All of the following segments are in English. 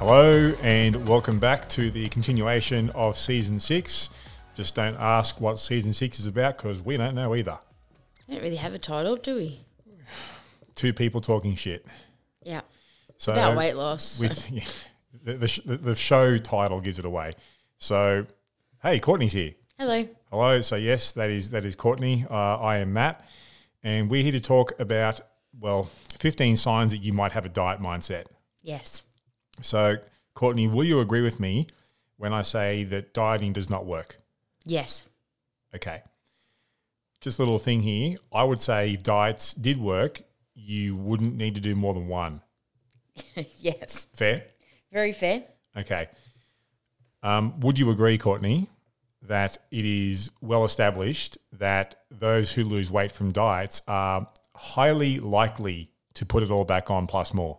Hello, and welcome back to the continuation of season six. Just don't ask what season six is about because we don't know either. We don't really have a title, do we? Two people talking shit. Yeah. So About weight loss. With yeah, the, the, the the show title gives it away. So, hey, Courtney's here. Hello. Hello. So yes, that is that is Courtney. Uh, I am Matt, and we're here to talk about well, fifteen signs that you might have a diet mindset. Yes. So, Courtney, will you agree with me when I say that dieting does not work? Yes. Okay. Just a little thing here. I would say if diets did work, you wouldn't need to do more than one. yes. Fair? Very fair. Okay. Um, would you agree, Courtney, that it is well established that those who lose weight from diets are highly likely to put it all back on plus more?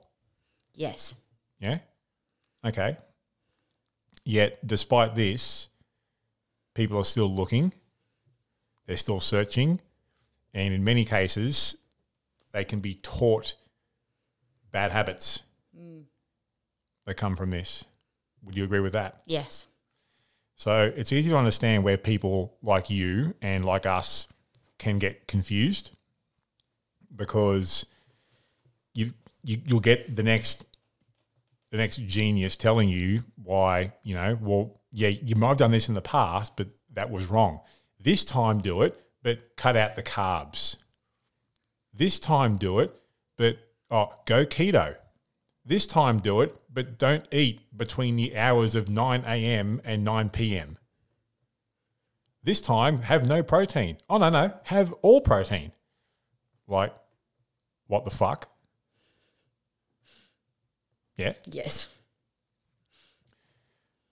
Yes. Yeah? Okay. Yet, despite this, people are still looking, they're still searching, and in many cases, they can be taught bad habits mm. that come from this. Would you agree with that? Yes. So it's easy to understand where people like you and like us can get confused because you, you you'll get the next the next genius telling you why you know well yeah you might have done this in the past but that was wrong. This time do it but cut out the carbs. This time do it but oh go keto. This time do it but don't eat between the hours of 9 a.m and 9 p.m this time have no protein. Oh no no have all protein. Like what the fuck yeah Yes.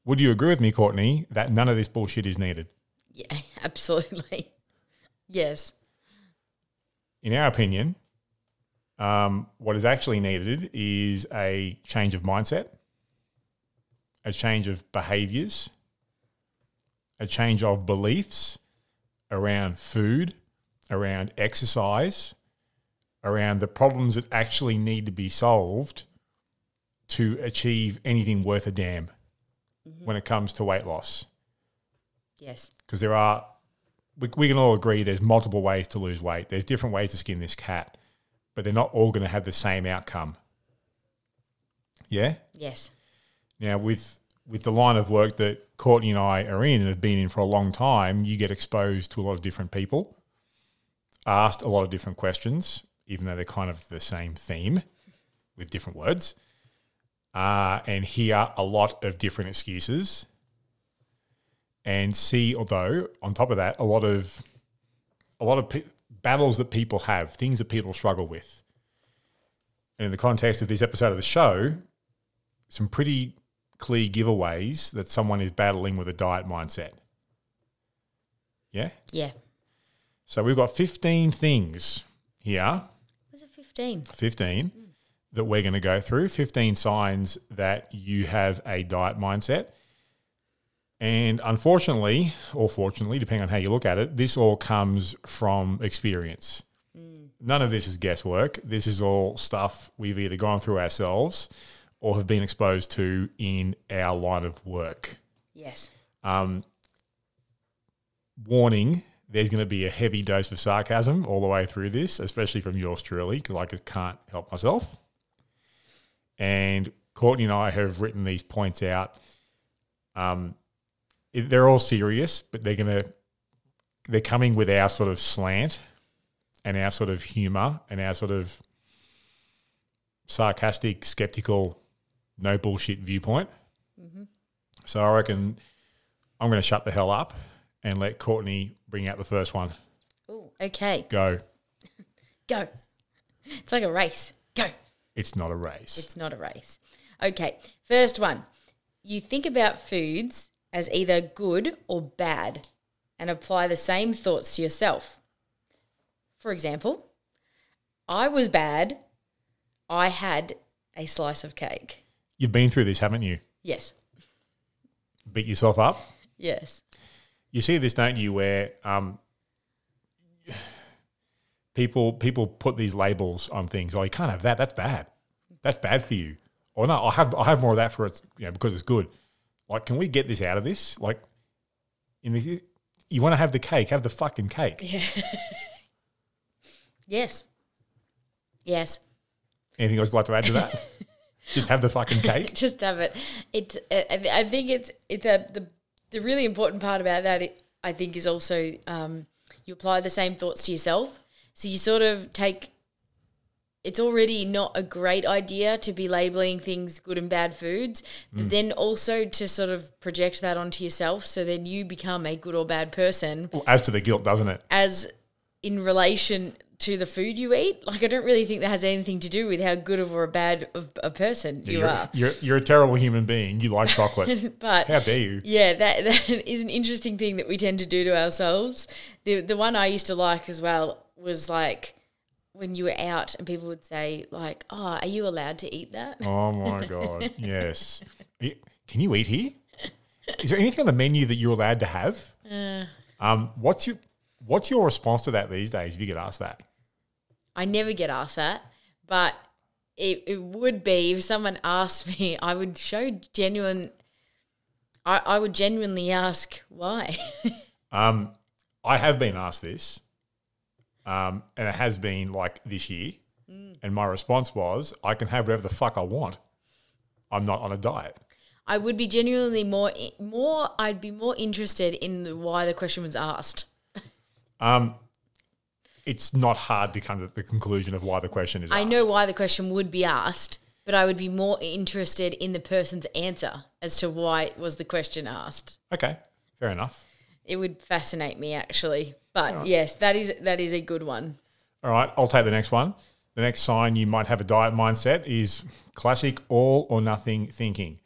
Would you agree with me, Courtney, that none of this bullshit is needed? Yeah, absolutely. Yes. In our opinion, um, what is actually needed is a change of mindset, a change of behaviors, a change of beliefs around food, around exercise, around the problems that actually need to be solved to achieve anything worth a damn mm-hmm. when it comes to weight loss. Yes. because there are we, we can all agree there's multiple ways to lose weight there's different ways to skin this cat but they're not all going to have the same outcome yeah Yes. now with with the line of work that courtney and i are in and have been in for a long time you get exposed to a lot of different people asked a lot of different questions even though they're kind of the same theme with different words uh, and hear a lot of different excuses. And see although on top of that a lot of a lot of pe- battles that people have things that people struggle with. And in the context of this episode of the show some pretty clear giveaways that someone is battling with a diet mindset. Yeah? Yeah. so we've got 15 things here. Was it 15? 15 that we're going to go through 15 signs that you have a diet mindset. And unfortunately or fortunately depending on how you look at it this all comes from experience. None of this is guesswork. This is all stuff we've either gone through ourselves or have been exposed to in our line of work. Yes. um, warning there's going to be a heavy dose of sarcasm all the way through this, especially from yours truly, because I just can't help myself. And Courtney and I have written these points out. Um, they're all serious, but they're going to they're coming with our sort of slant and our sort of humor and our sort of sarcastic, skeptical, no bullshit viewpoint. So I reckon I'm going to shut the hell up and let Courtney bring out the first one. Oh, okay. Go. Go. It's like a race. Go. It's not a race. It's not a race. Okay. First one. you think about foods as either good or bad and apply the same thoughts to yourself. For example, I was bad. I had a slice of cake. You've been through this, haven't you? Yes. Beat yourself up. Yes. You see this, don't you? Where um, people people put these labels on things. Oh, you can't have that. That's bad. That's bad for you. Or no, I have I have more of that for it's you know because it's good. Like, can we get this out of this? Like, in this, you want to have the cake, have the fucking cake. Yeah. Yes. Yes. Anything else you'd like to add to that? Just have the fucking cake. Just have it. It's. Uh, I I think it's. It's a, the the really important part about that. It, I think is also um, you apply the same thoughts to yourself. So you sort of take. It's already not a great idea to be labeling things good and bad foods, but mm. then also to sort of project that onto yourself. So then you become a good or bad person Well, adds to the guilt, doesn't it? as in relation to the food you eat. Like I don't really think that has anything to do with how good or a bad of a person you you're, are. You're you're a terrible human being. You like chocolate. But How dare you? yeah, that that is an interesting thing that we tend to do to ourselves. The the one I used to like as well was like when you were out and people would say like, "Oh, are you allowed to eat that?" Oh my god! Yes. Can you eat here? Is there anything on the menu that you're allowed to have? Um, what's your What's your response to that these days? If you get asked that, I never get asked that, but it, it would be if someone asked me, I would show genuine. I, I would genuinely ask why. um, I have been asked this, um, and it has been like this year, and my response was, "I can have whatever the fuck I want. I'm not on a diet." I would be genuinely more more. I'd be more interested in the, why the question was asked. Um, it's not hard to come to the conclusion of why the question is. I asked. know why the question would be asked, but I would be more interested in the person's answer as to why was the question asked. Okay, fair enough. It would fascinate me actually. But yes, that is that is a good one. All right, I'll take the next one. The next sign you might have a diet mindset is classic all or nothing thinking.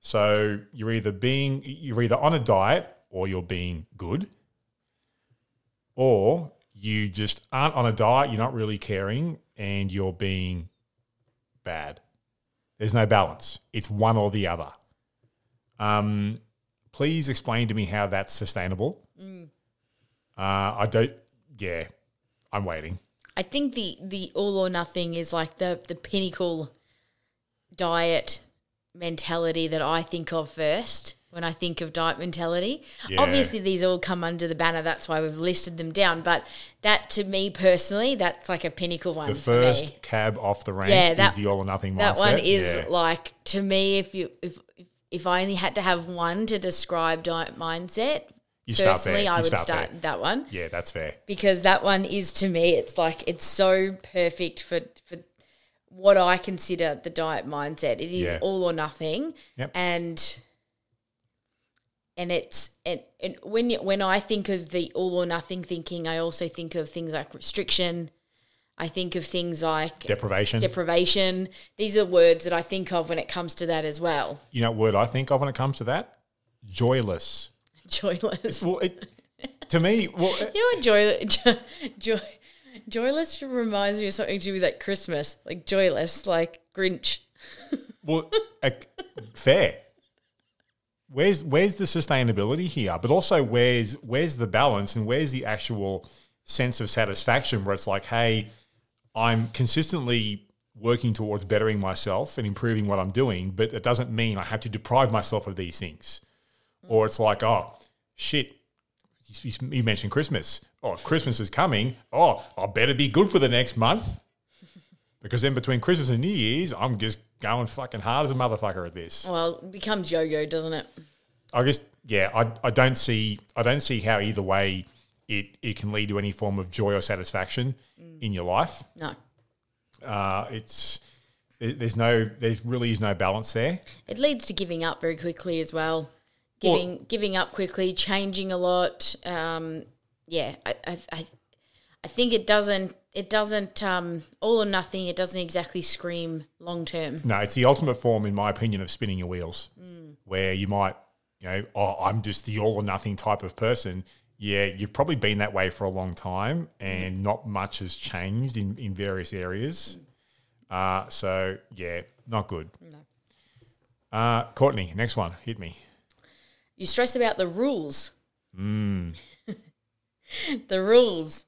So you're either being you're either on a diet or you're being good, or you just aren't on a diet. You're not really caring, and you're being bad. There's no balance. It's one or the other. Um, please explain to me how that's sustainable. Uh, I don't. Yeah, I'm waiting. I think the the all or nothing is like the the pinnacle diet mentality that I think of first when I think of diet mentality. Yeah. Obviously these all come under the banner that's why we've listed them down, but that to me personally that's like a pinnacle one The first cab off the rank Yeah, that- is the all or nothing mindset. That one is Yeah. like to me if you if if I only had to have one to describe diet mindset, You personally. I You would start start that one yeah, that's fair. because that one is to me it's like it's so perfect for for what I consider the diet mindset. It is Yeah. all or nothing, Yep. and and it's and, and when you, when I think of the all or nothing thinking, I also think of things like restriction. I think of things like Deprivation. deprivation. These are words that I think of when it comes to that as well. you know what word I think of when it comes to that? Joyless. Joyless. Well, it, to me, well, You know what joy, joy, joy, joyless reminds me of something to do with like Christmas, like joyless, like Grinch. well, uh, fair. Where's where's the sustainability here? But also, where's where's the balance and where's the actual sense of satisfaction where it's like, hey, I'm consistently working towards bettering myself and improving what I'm doing, but it doesn't mean I have to deprive myself of these things. Or it's like, oh, shit, you, you mentioned Christmas. Oh, Christmas is coming. Oh, I better be good for the next month. Because then between Christmas and New Year's, I'm just going fucking hard as a motherfucker at this. Well, it becomes yo-yo, doesn't it? I guess yeah, I, I don't see I don't see how either way it, it can lead to any form of joy or satisfaction in your life. No. Uh, it's there- there's no there's really is no balance there. It leads to giving up very quickly as well. Well- Giving giving up quickly, changing a lot. Um, yeah, I, I, I, I think it doesn't it doesn't um, all or nothing. It doesn't exactly scream long term. No, it's the ultimate form, in my opinion, of spinning your wheels, where you might, you know, oh, I'm just the all or nothing type of person. Yeah, you've probably been that way for a long time, and not much has changed in, in various areas. Uh, so, yeah, not good. Uh, Courtney, next one, hit me. You stress about the rules. the rules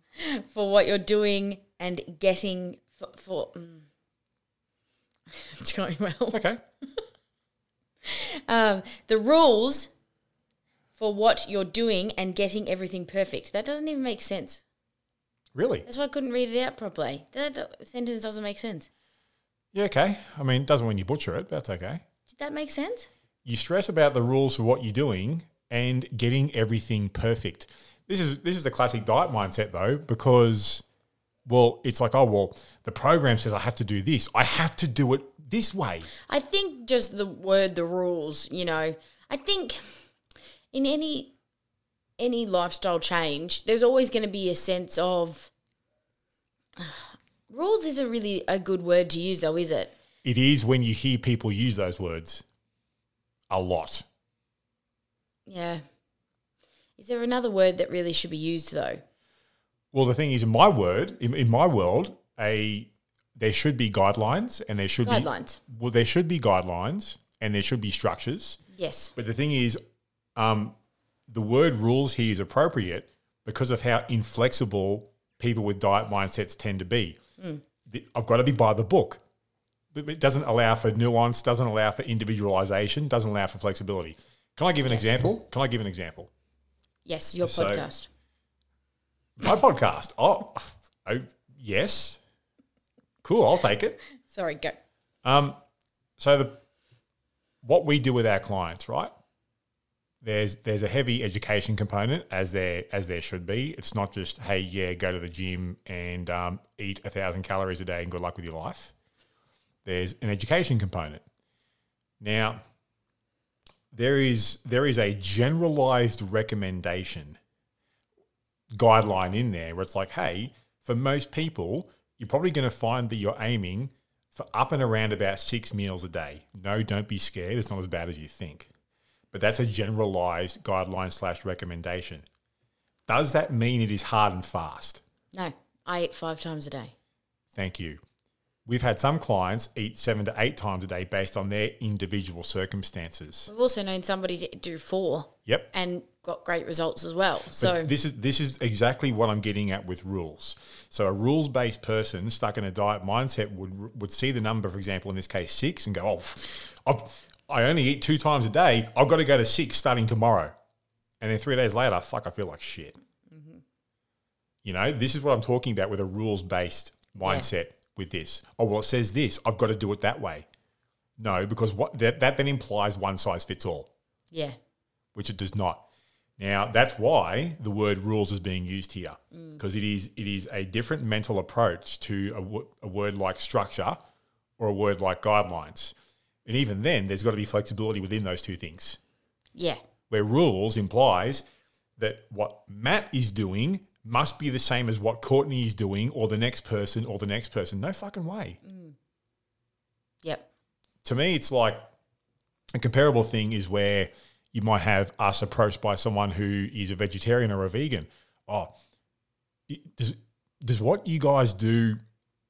for what you're doing and getting for. for mm. It's going well. Okay. Um, the rules for what you're doing and getting everything perfect. That doesn't even make sense. Really? That's why I couldn't read it out properly. That sentence doesn't make sense. Yeah, okay. I mean, it doesn't when you butcher it, but that's okay. Did that make sense? You stress about the rules for what you're doing and getting everything perfect. This is this is the classic diet mindset though, because well, it's like, oh well, the program says I have to do this. I have to do it this way. I think just the word, the rules. You know, I think in any any lifestyle change, there's always going to be a sense of rules. Isn't really a good word to use, though, is it? It is when you hear people use those words a lot. Yeah. Is there another word that really should be used though? Well, the thing is, in my word, in, in my world, a there should be guidelines and there should Guidelines. be well, there should be guidelines and there should be structures. Yes. But the thing is, um, the word rules here is appropriate because of how inflexible people with diet mindsets tend to be. The- I've got to be by the book. It doesn't allow for nuance, doesn't allow for individualization, doesn't allow for flexibility. Can I give an example? Can I give an example? Yes, your So- podcast. My podcast. Oh, oh, yes. Cool, I'll take it. Sorry, go. Um, so the what we do with our clients, right? There's there's a heavy education component as there as there should be. It's not just hey yeah go to the gym and um, eat a thousand calories a day and good luck with your life. There's an education component. Now there is there is a generalized recommendation guideline in there where it's like hey for most people you're probably going to find that you're aiming for up and around about six meals a day. No, don't be scared. It's not as bad as you think. But that's a generalized guideline slash recommendation. Does that mean it is hard and fast? No, I eat five times a day. Thank you. We've had some clients eat seven to eight times a day based on their individual circumstances. We've also known somebody to do four Yep. and got great results as well. So But this is this is exactly what I'm getting at with rules. So a rules based person stuck in a diet mindset would would see the number, for example, in this case six, and go, "Oh, I've, I only eat two times a day. I've got to go to six starting tomorrow." And then three days later, fuck, I feel like shit. Mm-hmm. You know, this is what I'm talking about with a rules based mindset. With this, oh well, it says this. I've got to do it that way. No, because what that, that then implies one size fits all yeah, which it does not. Now that's why the word rules is being used here mm. because it is it is a different mental approach to a, a word like structure or a word like guidelines, and even then, there's got to be flexibility within those two things. yeah, Where rules implies that what Matt is doing must be the same as what Courtney is doing, or the next person, or the next person. No fucking way. Mm. yep, to me, it's like a comparable thing is where you might have us approached by someone who is a vegetarian or a vegan. Oh, does does what you guys do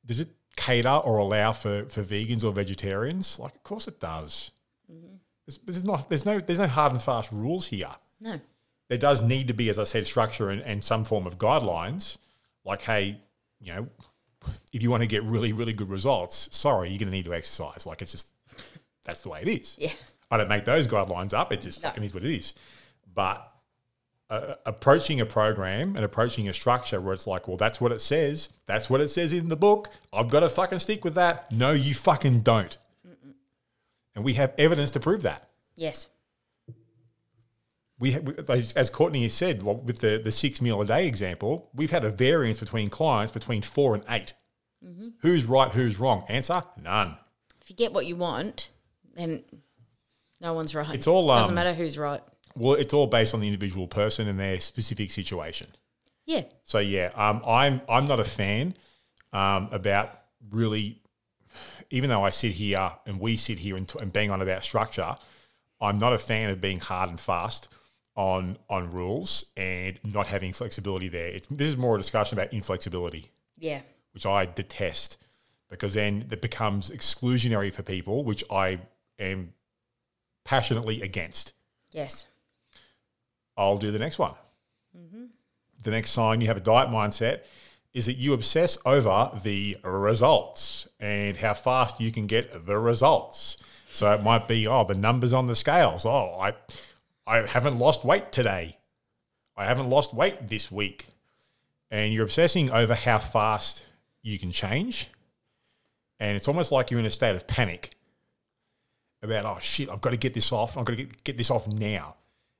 does it cater or allow for for vegans or vegetarians? Like, of course it does. Mm-hmm. There's, there's not there's no there's no hard and fast rules here. no, There does need to be, as I said, structure and, and some form of guidelines. Like, hey, you know, if you want to get really really good results, sorry, you're going to need to exercise. Like, it's just that's the way it is. yeah, I don't make those guidelines up. It just fucking is what it is. But uh, approaching a program and approaching a structure where it's like, well, that's what it says. That's what it says in the book. I've got to fucking stick with that. No, you fucking don't. And we have evidence to prove that. yes, We, ha- we as as Courtney has said, well, with the, the six meal a day example, we've had a variance between clients between four and 8 Who's right? Who's wrong? Answer: None. if you get what you want, then no one's right. It's all, doesn't um, matter who's right. Well, it's all based on the individual person and their specific situation. Yeah, So yeah, um, I'm I'm not a fan um, about really, even though I sit here and we sit here and, t- and bang on about structure, I'm not a fan of being hard and fast on on rules and not having flexibility there. It's, this is more a discussion about inflexibility, Yeah. which I detest because then it becomes exclusionary for people, which I am passionately against. Yes. I'll do the next one. Mm-hmm. The next sign you have a diet mindset is that you obsess over the results and how fast you can get the results. So it might be, oh, the numbers on the scales. Oh, I, I haven't lost weight today. I haven't lost weight this week. And you're obsessing over how fast you can change. And it's almost like you're in a state of panic about, oh shit, I've got to get this off. I've got to get, get this off now.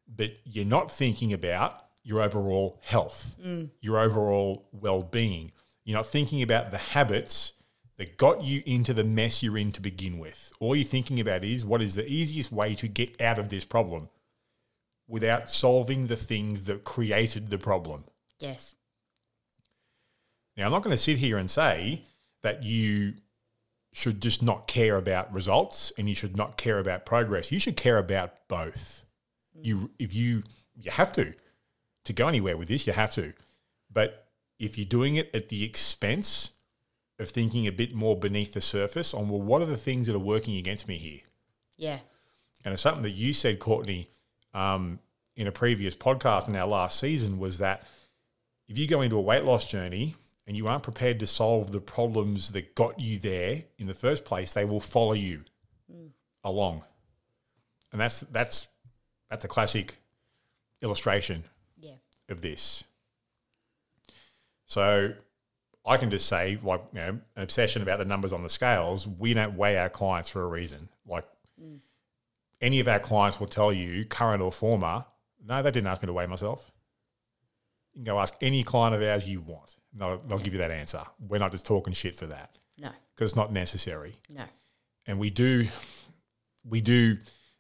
But you're not thinking about your overall health, your overall well being. You're not thinking about the habits that got you into the mess you're in to begin with. All you're thinking about is what is the easiest way to get out of this problem without solving the things that created the problem. Yes. Now, I'm not going to sit here and say that you should just not care about results and you should not care about progress. You should care about both. You, if you, you have to, to go anywhere with this, you have to. But if you're doing it at the expense of thinking a bit more beneath the surface on, well, what are the things that are working against me here? Yeah. And it's something that you said, Courtney, um, in a previous podcast in our last season was that if you go into a weight loss journey and you aren't prepared to solve the problems that got you there in the first place, they will follow you along. And that's that's that's a classic illustration Yeah. of this. So I can just say, like, you know, an obsession about the numbers on the scales, we don't weigh our clients for a reason. Like, mm. any of our clients will tell you, current or former, no, they didn't ask me to weigh myself. You can go ask any client of ours you want. They'll, they'll give you that answer. We're not just talking shit for that No. because it's not necessary No. and we do we do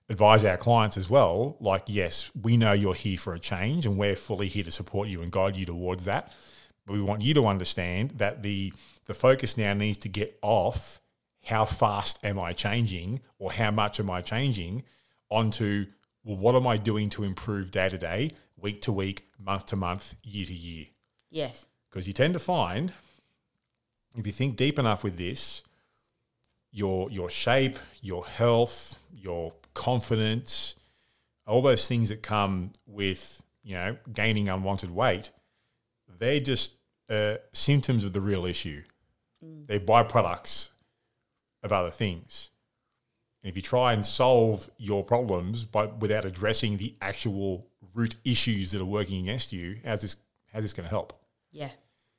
advise our clients as well like yes we know you're here for a change and we're fully here to support you and guide you towards that but we want you to understand that the the focus now needs to get off how fast am i changing or how much am i changing onto well what am i doing to improve day to day week to week month to month year to year Yes. because you tend to find if you think deep enough with this your your shape your health your confidence all those things that come with you know gaining unwanted weight they're just uh, symptoms of the real issue they're byproducts of other things and if you try and solve your problems but without addressing the actual root issues that are working against you how's this how's this going to help Yeah.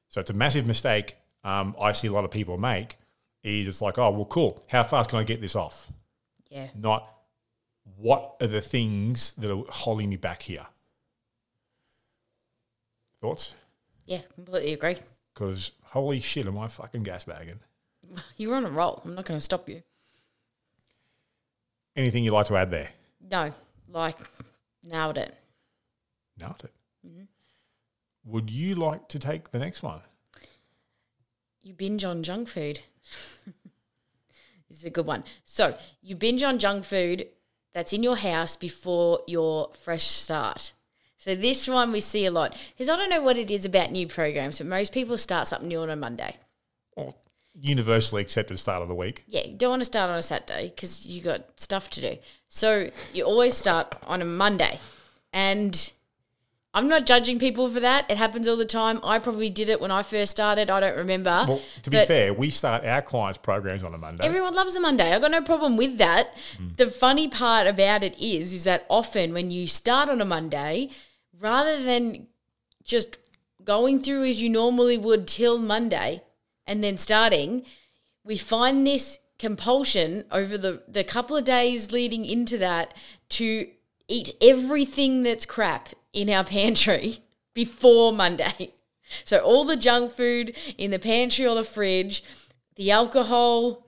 so it's a massive mistake um, I see a lot of people make. Is it's like, oh, well, cool. How fast can I get this off? Yeah. Not what are the things that are holding me back here? Thoughts? Yeah. Completely agree. Because holy shit, am I fucking gas bagging? You're on a roll. I'm not going to stop you. Anything you'd like to add there? No. Like, nailed it. Nailed it. Mm-hmm. Would you like to take the next one? You binge on junk food. this is a good one. So, you binge on junk food that's in your house before your fresh start. So, this one we see a lot because I don't know what it is about new programs, but most people start something new on a Monday. Or universally accepted start of the week. Yeah, you don't want to start on a Saturday because you got stuff to do. So, you always start on a Monday. And I'm not judging people for that. It happens all the time. I probably did it when I first started. I don't remember. Well, to be But- fair, we start our clients' programs on a Monday. Everyone loves a Monday. I've got no problem with that. Mm. The funny part about it is, is that often when you start on a Monday, rather than just going through as you normally would till Monday and then starting, we find this compulsion over the, the couple of days leading into that to eat everything that's crap in our pantry before Monday. So all the junk food in the pantry or the fridge, the alcohol,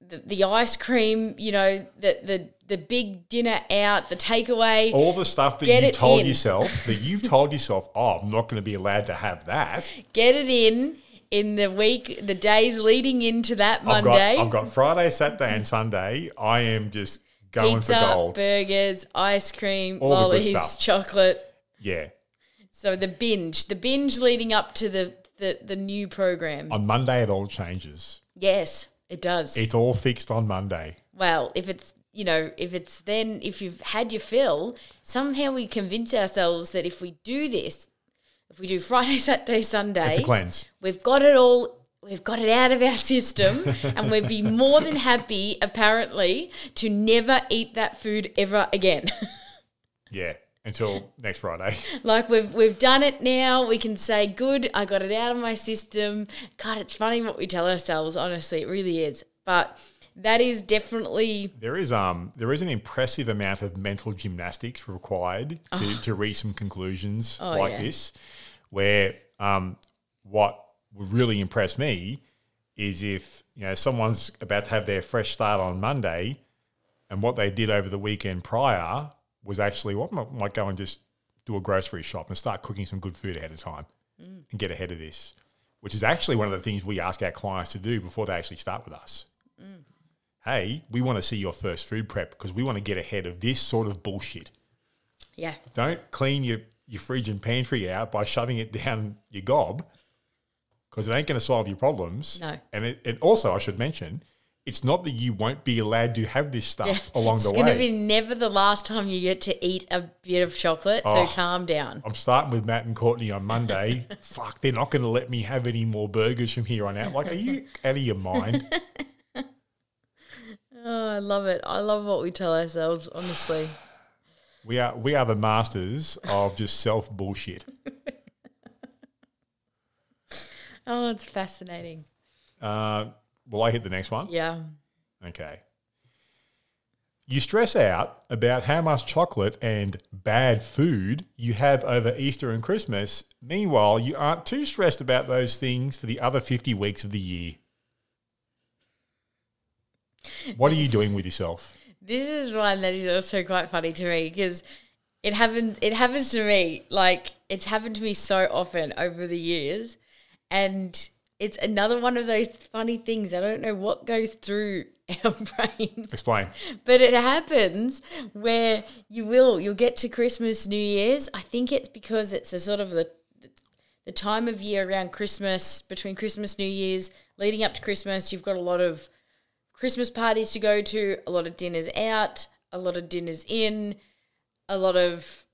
the, the ice cream, you know, the the the big dinner out, the takeaway. all the stuff that you've told in. yourself that you've told yourself, oh, I'm not going to be allowed to have that. Get it in in the week, the days leading into that I've Monday. got, I've got Friday, Saturday, and Sunday. I am just going pizza, for gold. burgers, ice cream, All lollies, chocolate. Yeah. So the binge, the binge leading up to the the, the new program. On Monday, it all changes. yes, it does. It's all fixed on Monday. well, if it's you know, if it's then if you've had your fill, somehow we convince ourselves that if we do this, if we do Friday, Saturday, Sunday, It's a cleanse. we've got it all we've got it out of our system and we'd be more than happy apparently to never eat that food ever again Yeah. Until next Friday. like we've we've done it now we can say good i got it out of my system god it's funny what we tell ourselves honestly it really is but that is definitely There is um there is an impressive amount of mental gymnastics required to, to reach some conclusions Oh, like yeah. this. Where um what would really impress me is if you know someone's about to have their fresh start on Monday, and what they did over the weekend prior was actually what might, might go and just do a grocery shop and start cooking some good food ahead of time mm. and get ahead of this, which is actually one of the things we ask our clients to do before they actually start with us mm. hey, we want to see your first food prep because we want to get ahead of this sort of bullshit. yeah Don't clean your, your fridge and pantry out by shoving it down your gob because it ain't going to solve your problems. No. And it, it also, I should mention, it's not that you won't be allowed to have this stuff along the way. it's going to be never the last time you get to eat a bit of chocolate so Oh. calm down I'm starting with Matt and Courtney on Monday. Fuck, they're not going to let me have any more burgers from here on out. Like, are you out of your mind? oh i love it i love what we tell ourselves honestly We are we are the masters of just self bullshit. oh it's fascinating Uh, will I hit the next one? yeah Okay. You stress out about how much chocolate and bad food you have over Easter and Christmas. Meanwhile, you aren't too stressed about those things for the other 50 weeks of the year. What are you doing with yourself? This is one that is also quite funny to me because it happens. It happens to me like it's happened to me so often over the years, and it's another one of those funny things. I don't know what goes through our brains, Explain. but it happens where you will you'll get to Christmas, New Year's. I think it's because it's a sort of the the time of year around Christmas, between Christmas, New Year's, leading up to Christmas. You've got a lot of Christmas parties to go to, a lot of dinners out, a lot of dinners in, a lot of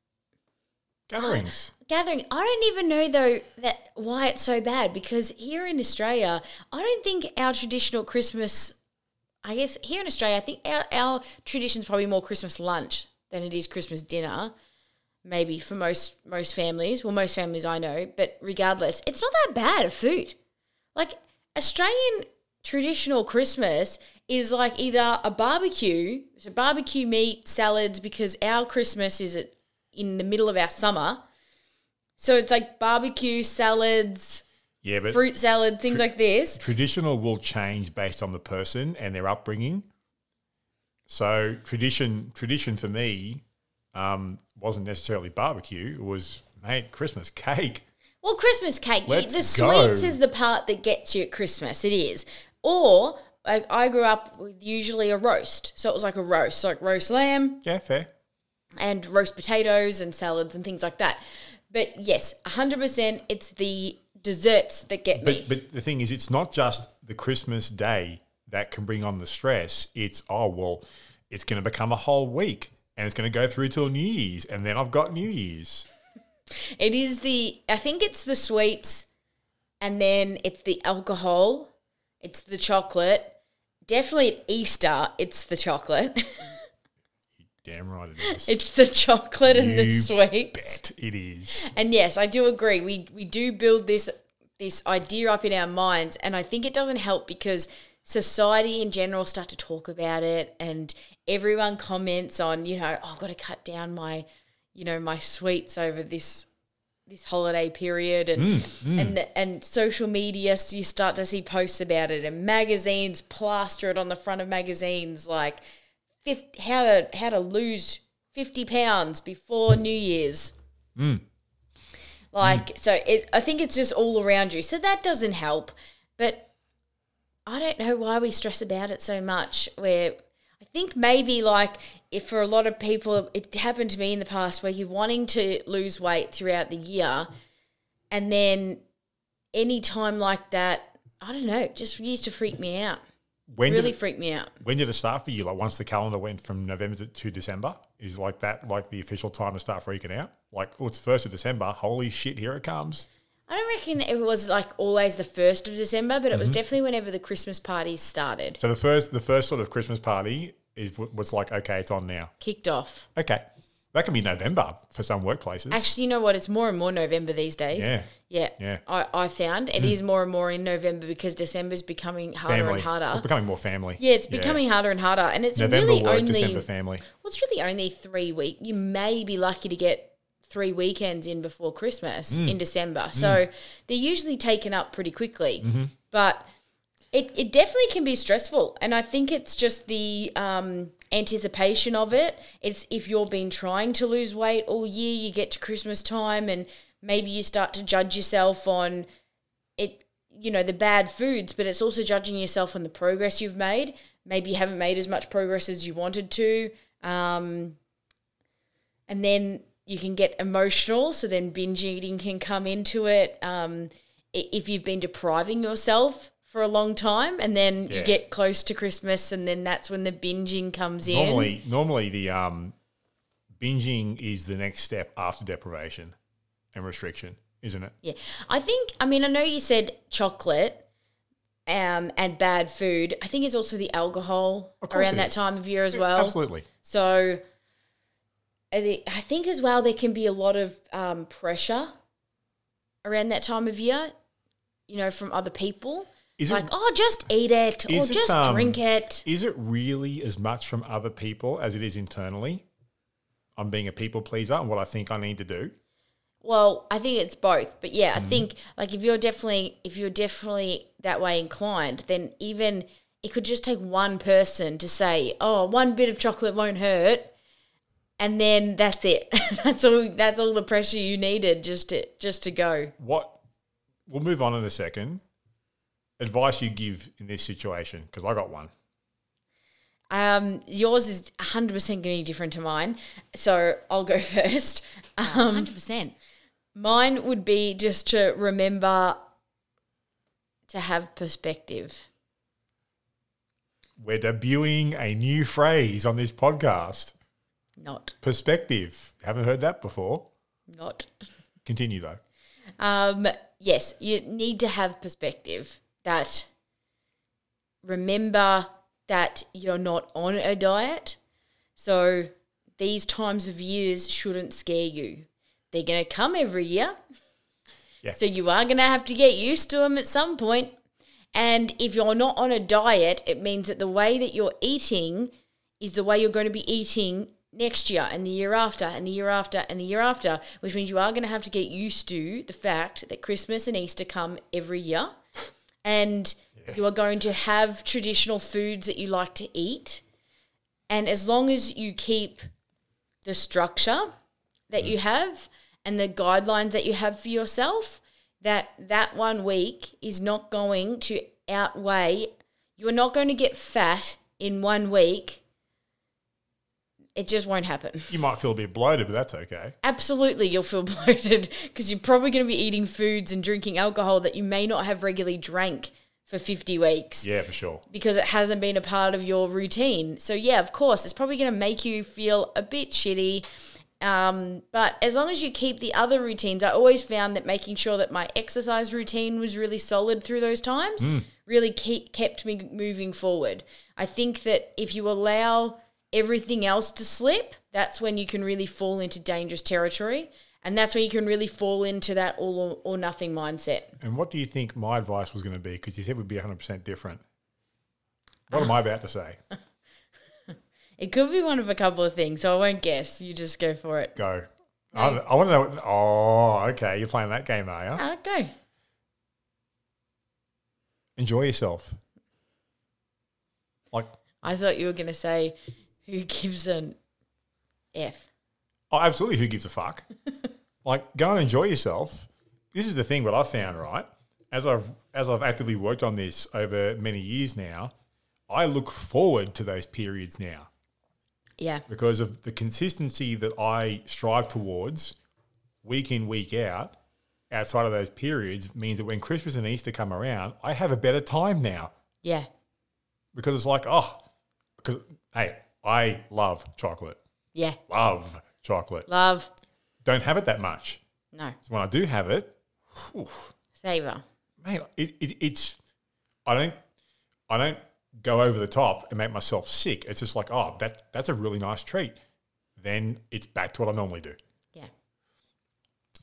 Gatherings. Gathering. I don't even know though that why it's so bad because here in Australia, I don't think our traditional Christmas. I guess here in Australia, I think our our tradition's probably more Christmas lunch than it is Christmas dinner. Maybe for most most families, well, most families I know, but regardless, it's not that bad of food. Like Australian traditional Christmas is like either a barbecue, so barbecue meat, salads, because our Christmas is in the middle of our summer. So it's like barbecue, salads, Yeah, but fruit salad, things like this. traditional will change based on the person and their upbringing. So tradition, tradition for me, um, wasn't necessarily barbecue. It was mate Christmas cake. Well, Christmas cake, Let's the go. sweets is the part that gets you at Christmas. It is. Or like I grew up with usually a roast. So it was like a roast, like roast lamb, Yeah, fair. and roast potatoes and salads and things like that. But yes, 100% it's the desserts that get me. But but the thing is, it's not just the Christmas day that can bring on the stress. It's oh well, it's going to become a whole week, and it's going to go through till New Year's, and then I've got New Year's. It is the, I think it's the sweets and then it's the alcohol, it's the chocolate. Definitely at Easter, it's the chocolate. Damn right it is. it's the chocolate and the You sweets. Bet it is. And yes, I do agree. We we do build this this idea up in our minds, and I think it doesn't help because society in general start to talk about it, and everyone comments on you know oh, I've got to cut down my you know my sweets over this this holiday period and mm, mm. and and social media so you start to see posts about it and magazines plaster it on the front of magazines like 50, how to how to lose 50 pounds before new year's mm. Like so, it. I think it's just all around you. So that doesn't help. But I don't know why we stress about it so much. Where I think maybe like if for a lot of people, it happened to me in the past where you're wanting to lose weight throughout the year, and then any time like that, I don't know, just used to freak me out. When really did it, freaked me out. when did it start for you? Like once the calendar went from November to, to December, is like that like the official time to start freaking out? Like, oh, it's first of December. Holy shit, here it comes. I don't reckon it was like always the first of December, but it was Mm-hmm. definitely whenever the Christmas parties started, So the first the first sort of Christmas party is wh- what's like okay, it's on now. kicked off. Okay, that can be November for some workplaces. Actually, you know what? It's more and more November these days. Yeah. Yeah. Yeah. Mm. I, I found it is more and more in November because December's becoming harder family. and harder. It's becoming more family. yeah, it's becoming harder and harder. And it's November really work, only December family. well, it's really only three week. You may be lucky to get three weekends in before Christmas Mm. in December. So they're usually taken up pretty quickly. Mm-hmm. But it, it definitely can be stressful. And I think it's just the um, anticipation of it. It's if you've been trying to lose weight all year, you get to Christmas time and maybe you start to judge yourself on it you know the bad foods but it's also judging yourself on the progress you've made maybe you haven't made as much progress as you wanted to um, and then you can get emotional so then binge eating can come into it um, if you've been depriving yourself for a long time and then Yeah. you get close to christmas and then that's when the binging comes in Normally, normally the um, binging is the next step after deprivation and restriction, isn't it? Yeah. I think, I mean, I know you said chocolate um, and bad food. I think it's also the alcohol around that is. time of year as well. Absolutely. So I thi- I think as well there can be a lot of um, pressure around that time of year, you know, from other people. Is it- like, oh, just eat it or it, just um, drink it. Is it really as much from other people as it is internally? I'm being a people pleaser and what I think I need to do. Well, I think it's both, but yeah. I think like if you're definitely if you're definitely that way inclined, then even it could just take one person to say, "Oh, one bit of chocolate won't hurt," and then that's it. that's all. That's all the pressure you needed just to just to go. What we'll move on in a second. Advice you give in this situation because I got one. Um, yours is 100% going to be different to mine, so I'll go first. Um, Hundred percent. Mine would be just to remember to have perspective. We're debuting a new phrase on this podcast. Not, Perspective. Haven't heard that before. not. Continue though. Um, yes, you need to have perspective that remember that you're not on a diet. So these times of years shouldn't scare you. They're going to come every year. Yeah. So you are going to have to get used to them at some point. And if you're not on a diet, it means that the way that you're eating is the way you're going to be eating next year and the year after and the year after and the year after, which means you are going to have to get used to the fact that Christmas and Easter come every year. And you are going to have traditional foods that you like to eat. And as long as you keep the structure that you mm. have and the guidelines that you have for yourself, that that one week is not going to outweigh. You're not going to get fat in one week. It just won't happen. You might feel a bit bloated, but that's okay. Absolutely, you'll feel bloated because you're probably going to be eating foods and drinking alcohol that you may not have regularly drank for 50 weeks Yeah, for sure. because it hasn't been a part of your routine. So yeah, of course, it's probably going to make you feel a bit shitty. Um, but as long as you keep the other routines, I always found that making sure that my exercise routine was really solid through those times really keep, kept me moving forward. I think that if you allow everything else to slip, that's when you can really fall into dangerous territory. And that's when you can really fall into that all or, or nothing mindset. And what do you think my advice was going to be? Because you said it would be 100% different. What am I about to say? It could be one of a couple of things, so I won't guess. You just go for it. Go. I, I want to know. What, oh, okay. You're playing that game, are you? Ah, go. Enjoy yourself. Like, I thought you were going to say, who gives an F? oh, absolutely. Who gives a fuck? Like, go and enjoy yourself. This is the thing. What I've found, right? As I've as I've actively worked on this over many years now, I look forward to those periods now Yeah. because of the consistency that I strive towards week in, week out, outside of those periods, means that when Christmas and Easter come around, I have a better time now Yeah. because it's like, oh, because, hey, I love chocolate. Yeah. Love chocolate. Love. Don't have it that much. No. So when I do have it, whew, Savor. man, it, it, it's, I don't, I don't go over the top and make myself sick. It's just like, oh, that, that's a really nice treat. Then it's back to what I normally do. Yeah.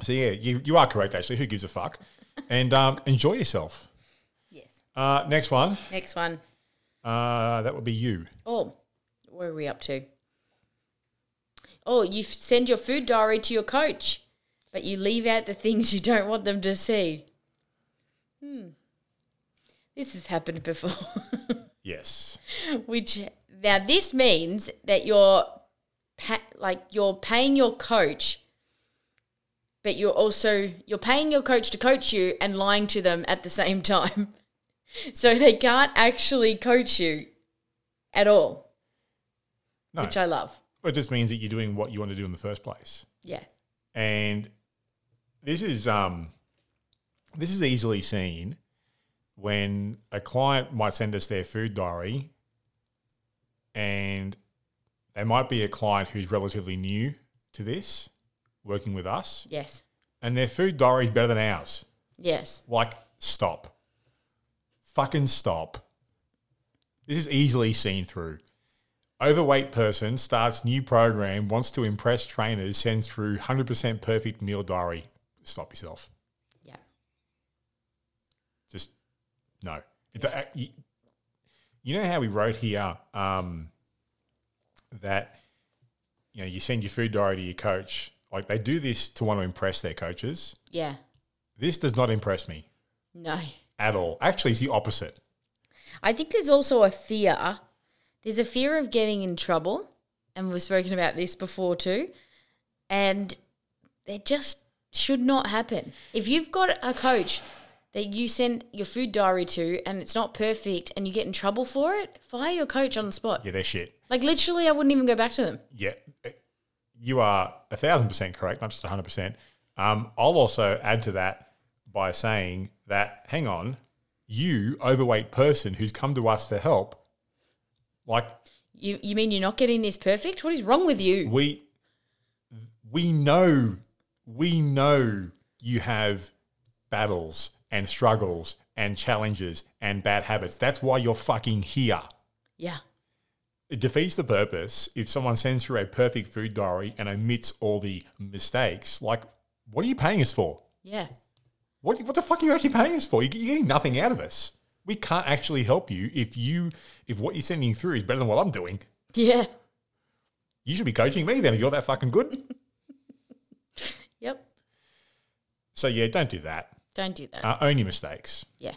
So yeah, you, you are correct actually. Who gives a fuck? And um, enjoy yourself. Yes. Uh, next one, Next one. uh, that would be you. Oh, where are we up to? Oh, you f- send your food diary to your coach, but you leave out the things you don't want them to see. Hmm. This has happened before. Yes. Which now this means that you're pa- like you're paying your coach, but you're also you're paying your coach to coach you and lying to them at the same time, so they can't actually coach you at all, No, which I love. it just means that you're doing what you want to do in the first place. Yeah, And this is um, this is easily seen when a client might send us their food diary, and they might be a client who's relatively new to this, working with us, yes, and their food diary is better than ours. yes, Like, stop. Fucking stop. This is easily seen through. Overweight person starts new program, wants to impress trainers, sends through 100% perfect meal diary. Stop yourself. yeah, Just no. It, uh, you, you know how we wrote here um, that you know you send your food diary to your coach. Like they do this to want to impress their coaches. yeah. This does not impress me No, at all. Actually, it's the opposite. I think there's also a fear. There's a fear of getting in trouble, and we've spoken about this before too. And it just should not happen. If you've got a coach that you send your food diary to and it's not perfect and you get in trouble for it, fire your coach on the spot. Yeah, they're shit. Like literally, I wouldn't even go back to them. Yeah, you are a thousand percent correct, not just a hundred percent. Um, I'll also add to that by saying that, hang on, you overweight person who's come to us for help, like You you mean you're not getting this perfect? What is wrong with you? we we know we know you have battles and struggles and challenges and bad habits. That's why you're fucking here. Yeah. It defeats the purpose if someone sends through a perfect food diary and omits all the mistakes. Like, what are you paying us for? Yeah. What, what the fuck are you actually paying us for? You're getting nothing out of us. We can't actually help you if you if what you're sending through is better than what I'm doing. Yeah. You should be coaching me then if you're that fucking good. Yep. so yeah, don't do that. Don't do that. Uh, own your mistakes. yeah.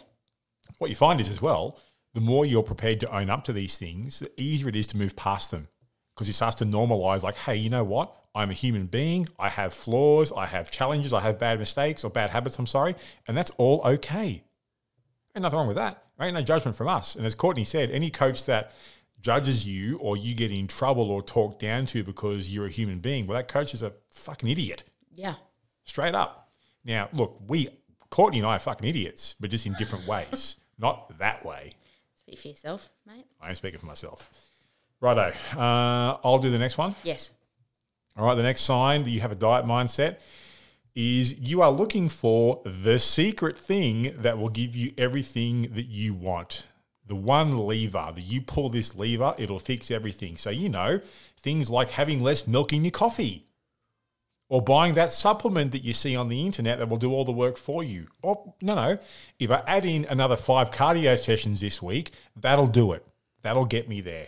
What you find is as well, the more you're prepared to own up to these things, the easier it is to move past them. Because it starts to normalize, like, hey, you know what? I'm a human being. I have flaws. I have challenges. I have bad mistakes or bad habits. I'm sorry. And that's all okay. Ain't nothing wrong with that. Ain't no judgment from us. And as Courtney said, any coach that judges you or you get in trouble or talked down to because you're a human being, well, that coach is a fucking idiot. Yeah. Straight up. Now, look, we, Courtney and I are fucking idiots, but just in different ways. Not that way. Speak for yourself, mate. I am speaking for myself. Righto. Uh, I'll do the next one. Yes. All right. The next sign that you have a diet mindset is you are looking for the secret thing that will give you everything that you want. The one lever that you pull this lever, it'll fix everything. So, you know, things like having less milk in your coffee or buying that supplement that you see on the internet that will do all the work for you. Or, no, no, if I add in another five cardio sessions this week, that'll do it. That'll get me there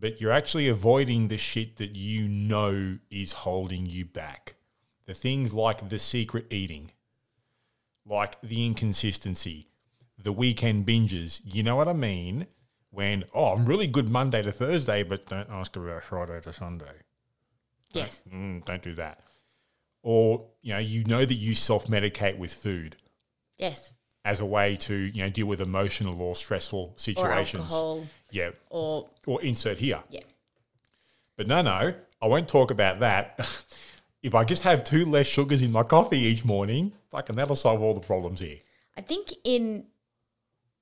but you're actually avoiding the shit that you know is holding you back. The things like the secret eating, like the inconsistency, the weekend binges. You know what I mean? When, oh, I'm really good Monday to Thursday, but don't ask about Friday to Sunday. Yes. Mm, don't do that. or you know you know that you self medicate with food Yes. as a way to you know deal with emotional or stressful situations. Or alcohol. Yeah, Or or insert here. yeah. But no, no, I won't talk about that. if I just have two less sugars in my coffee each morning, fucking that'll solve all the problems here. I think in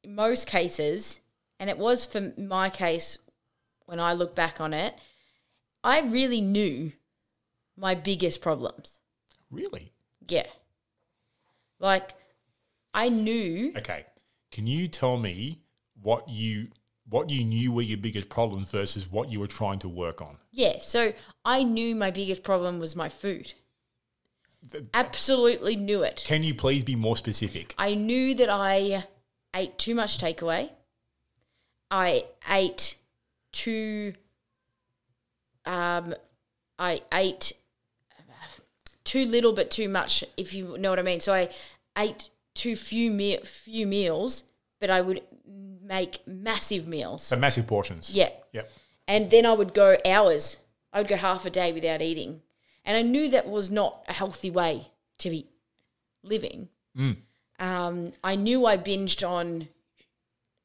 most cases, and it was for my case when I look back on it, I really knew my biggest problems. Really? Yeah. Like, I knew, Okay. Can you tell me what you what you knew were your biggest problems versus what you were trying to work on? yeah, so I knew my biggest problem was my food. Absolutely knew it. Can you please be more specific? I knew that I ate too much takeaway. I ate too. Um, I ate too little but too much, if you know what I mean. So I ate too few me- few meals, but I would make massive meals. So massive portions. Yeah, Yep. and then I would go hours. I would go half a day without eating, and I knew that was not a healthy way to be living. Um, I knew I binged on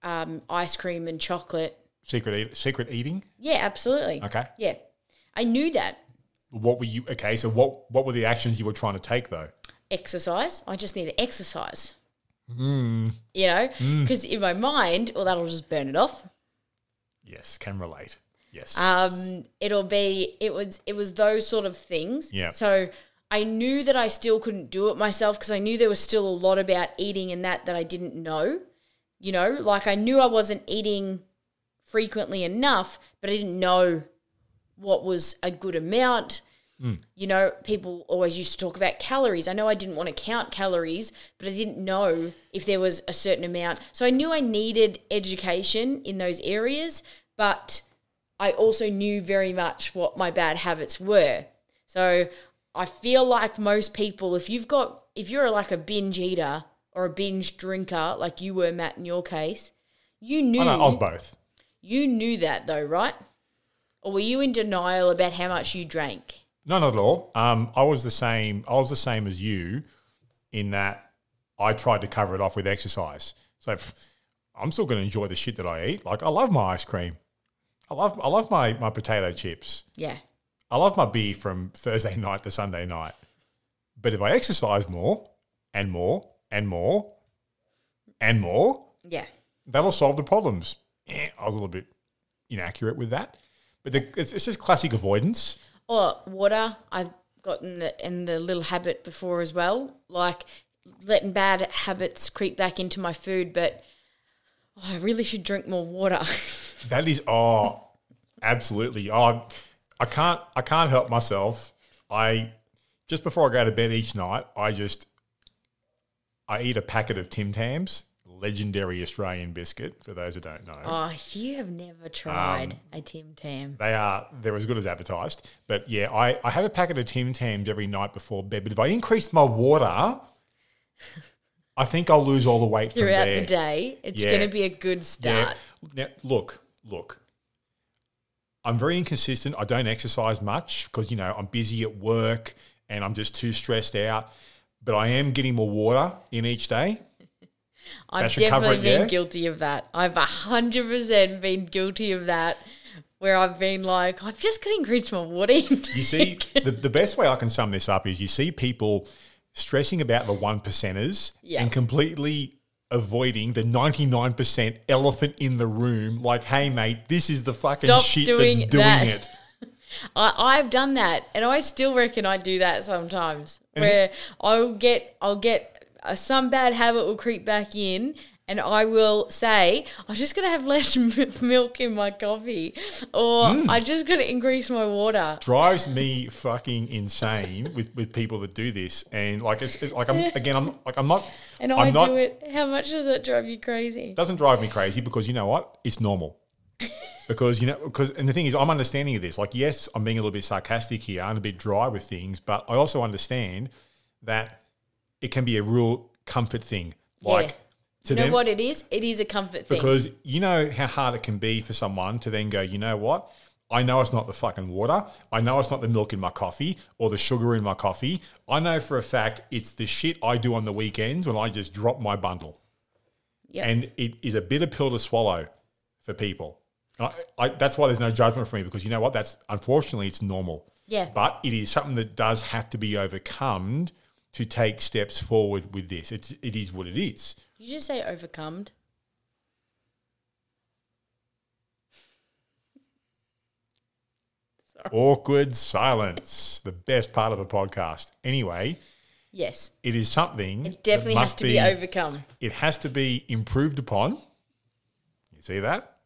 um, ice cream and chocolate. Secret eat, secret eating. Yeah, absolutely. Okay. Yeah, I knew that. What were you? Okay. So what what were the actions you were trying to take though? Exercise. I just need to exercise. You know, because in my mind, well, that'll just burn it off. Yes, can relate. Yes. um it'll be it was it was those sort of things Yeah. so i knew that i still couldn't do it myself because i knew there was still a lot about eating and that that i didn't know you know like i knew i wasn't eating frequently enough but i didn't know what was a good amount Mm. you know people always used to talk about calories i know i didn't want to count calories but i didn't know if there was a certain amount so i knew i needed education in those areas but I also knew very much what my bad habits were. So I feel like most people, if you've got, if you're like a binge eater or a binge drinker, like you were, Matt, in your case, you knew I was both. you knew that though, right? Or were you in denial about how much you drank? No, not at all. Um, I was the same. I was the same as you, in that I tried to cover it off with exercise. So I'm still going to enjoy the shit that I eat. Like I love my ice cream. I love I love my my potato chips. Yeah. I love my beer from Thursday night to Sunday night. But if I exercise more and more and more and more, Yeah. that'll solve the problems. Eh, I was a little bit inaccurate with that, but the, it's, it's just classic avoidance. Or water. I've gotten the, in the little habit before as well, like letting bad habits creep back into my food. But oh, I really should drink more water. That is oh, absolutely. Oh, I can't I can't help myself. I just before I go to bed each night, I just I eat a packet of Tim Tams, legendary Australian biscuit. For those who don't know, oh, you have never tried um, a Tim Tam. they are they're as good as advertised. But yeah, I I have a packet of Tim Tams every night before bed. But if I increase my water, I think I'll lose all the weight from Throughout the day, it's Yeah. going to be a good start. Yeah. Now, look, look. I'm very inconsistent. I don't exercise much because you know I'm busy at work and I'm just too stressed out. But I am getting more water in each day. I've definitely it, been yeah? guilty of that. I've hundred percent been guilty of that, where I've been like, I've just got to increase my water intake. You see, the, the best way I can sum this up is you see people stressing about the one percenters Yeah. and completely avoiding the 99% elephant in the room. Like, hey, mate, this is the fucking Stop shit doing that's doing that. it. I, I've done that, and I still reckon I do that sometimes. Where I'll get, I'll get some bad habit will creep back in, and I will say, I'm just gonna have less m- milk in my coffee, or Hmm. I just gotta increase my water. drives me fucking insane with, with people that do this and like it's it's like I'm again I'm like I'm not And I'm I not do it. How much does it drive you crazy? doesn't drive me crazy because you know what it's normal because you know because and the thing is I'm understanding of this like yes I'm being a little bit sarcastic here and a bit dry with things but I also understand that it can be a real comfort thing like Yeah. to You know them what it is? It is a comfort thing. because you know how hard it can be for someone to then go, you know what? I know it's not the fucking water. I know it's not the milk in my coffee or the sugar in my coffee. I know for a fact it's the shit I do on the weekends when I just drop my bundle. Yep. And it is a bitter pill to swallow for people. I, I, that's why there's no judgment for me because you know what? That's unfortunately it's normal. Yeah. But it is something that does have to be overcome to take steps forward with this. It's it is what it is. you just say overcome. Awkward silence, the best part of a podcast. Anyway, Yes. it is something. It definitely that has to be, overcome. It has to be improved upon. You see that?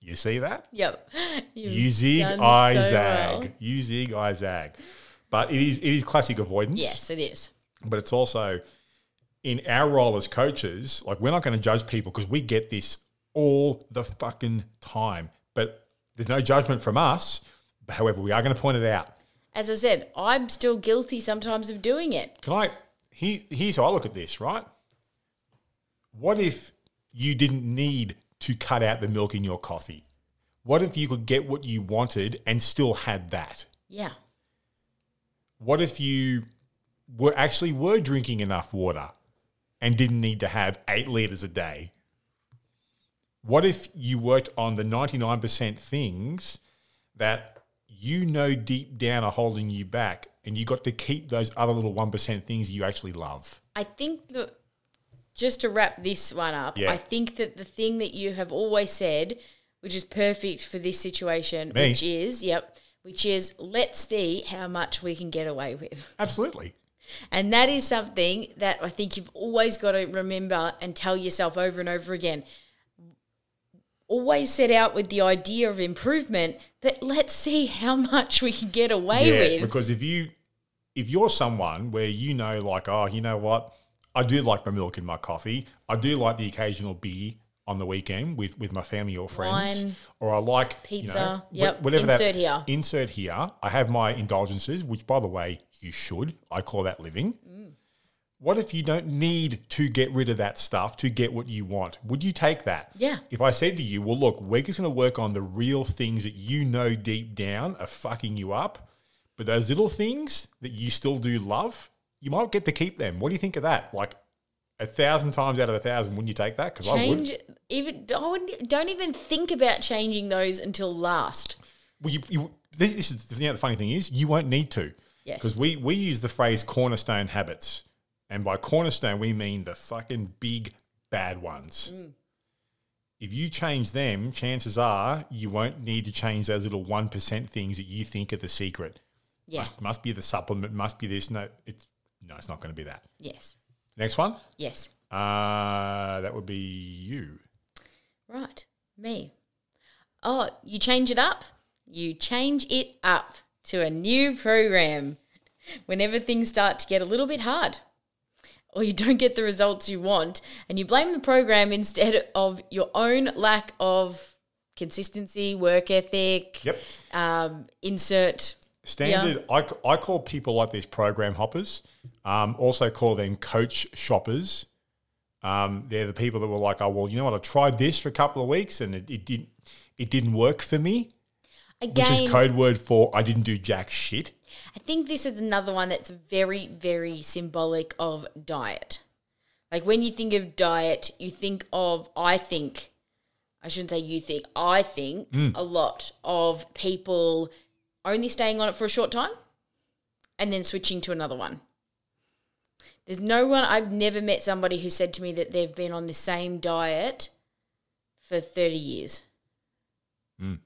You see that? Yep. You've You zig, I so zag. well. You zig, I zag. But it is it is classic avoidance. Yes, it is. But it's also in our role as coaches, like we're not going to judge people because we get this all the fucking time. But there's no judgment from us. However, we are going to point it out. As I said, I'm still guilty sometimes of doing it. Can I? He, here's how I look at this, right? What if you didn't need to cut out the milk in your coffee? What if you could get what you wanted and still had that? Yeah. What if you were actually were drinking enough water and didn't need to have eight liters a day? What if you worked on the 99% things that you know deep down are holding you back and you got to keep those other little 1% things you actually love? I think that just to wrap this one up, Yeah. I think that the thing that you have always said, which is perfect for this situation, Me? which is, yep, which is let's see how much we can get away with. Absolutely. And that is something that I think you've always got to remember and tell yourself over and over again. Always set out with the idea of improvement, but let's see how much we can get away yeah, with. because if you if you're someone where you know like oh you know what I do like my milk in my coffee I do like the occasional beer on the weekend with with my family or friends Wine, or I like pizza, you know, yep, whatever insert that, here. insert here I have my indulgences which by the way you should I call that living Mm. what if you don't need to get rid of that stuff to get what you want would you take that Yeah. if I said to you, well, look, we're just going to work on the real things that you know deep down are fucking you up, but those little things that you still do love, you might get to keep them. What do you think of that? Like a thousand times out of a thousand, wouldn't you take that? Because I change would. even don't, don't even think about changing those until last. Well, you, you, this is you know, the funny thing is you won't need to. Yes. Because we, we use the phrase cornerstone habits. And by cornerstone, we mean the fucking big bad ones. Mm. If you change them, chances are you won't need to change those little 1% things that you think are the secret. Yeah. Must, must be the supplement, must be this. No, it's no, it's not going to be that. Yes. Next one. Yes. Uh, that would be you. Right. Me. Oh, you change it up? You change it up to a new program whenever things start to get a little bit hard or you don't get the results you want and you blame the program instead of your own lack of consistency, work ethic, Yep. um, insert. Standard. I, I call people like these program hoppers. Um, also call them coach shoppers. Um, they're the people that were like, oh well, you know what? I tried this for a couple of weeks and it, it didn't it didn't work for me, Again, which is code word for I didn't do jack shit. I think this is another one that's very, very symbolic of diet. Like when you think of diet, you think of, I think, I shouldn't say you think, I think a lot of people only staying on it for a short time and then switching to another one. There's no one, I've never met somebody who said to me that they've been on the same diet for 30 years. Hmm.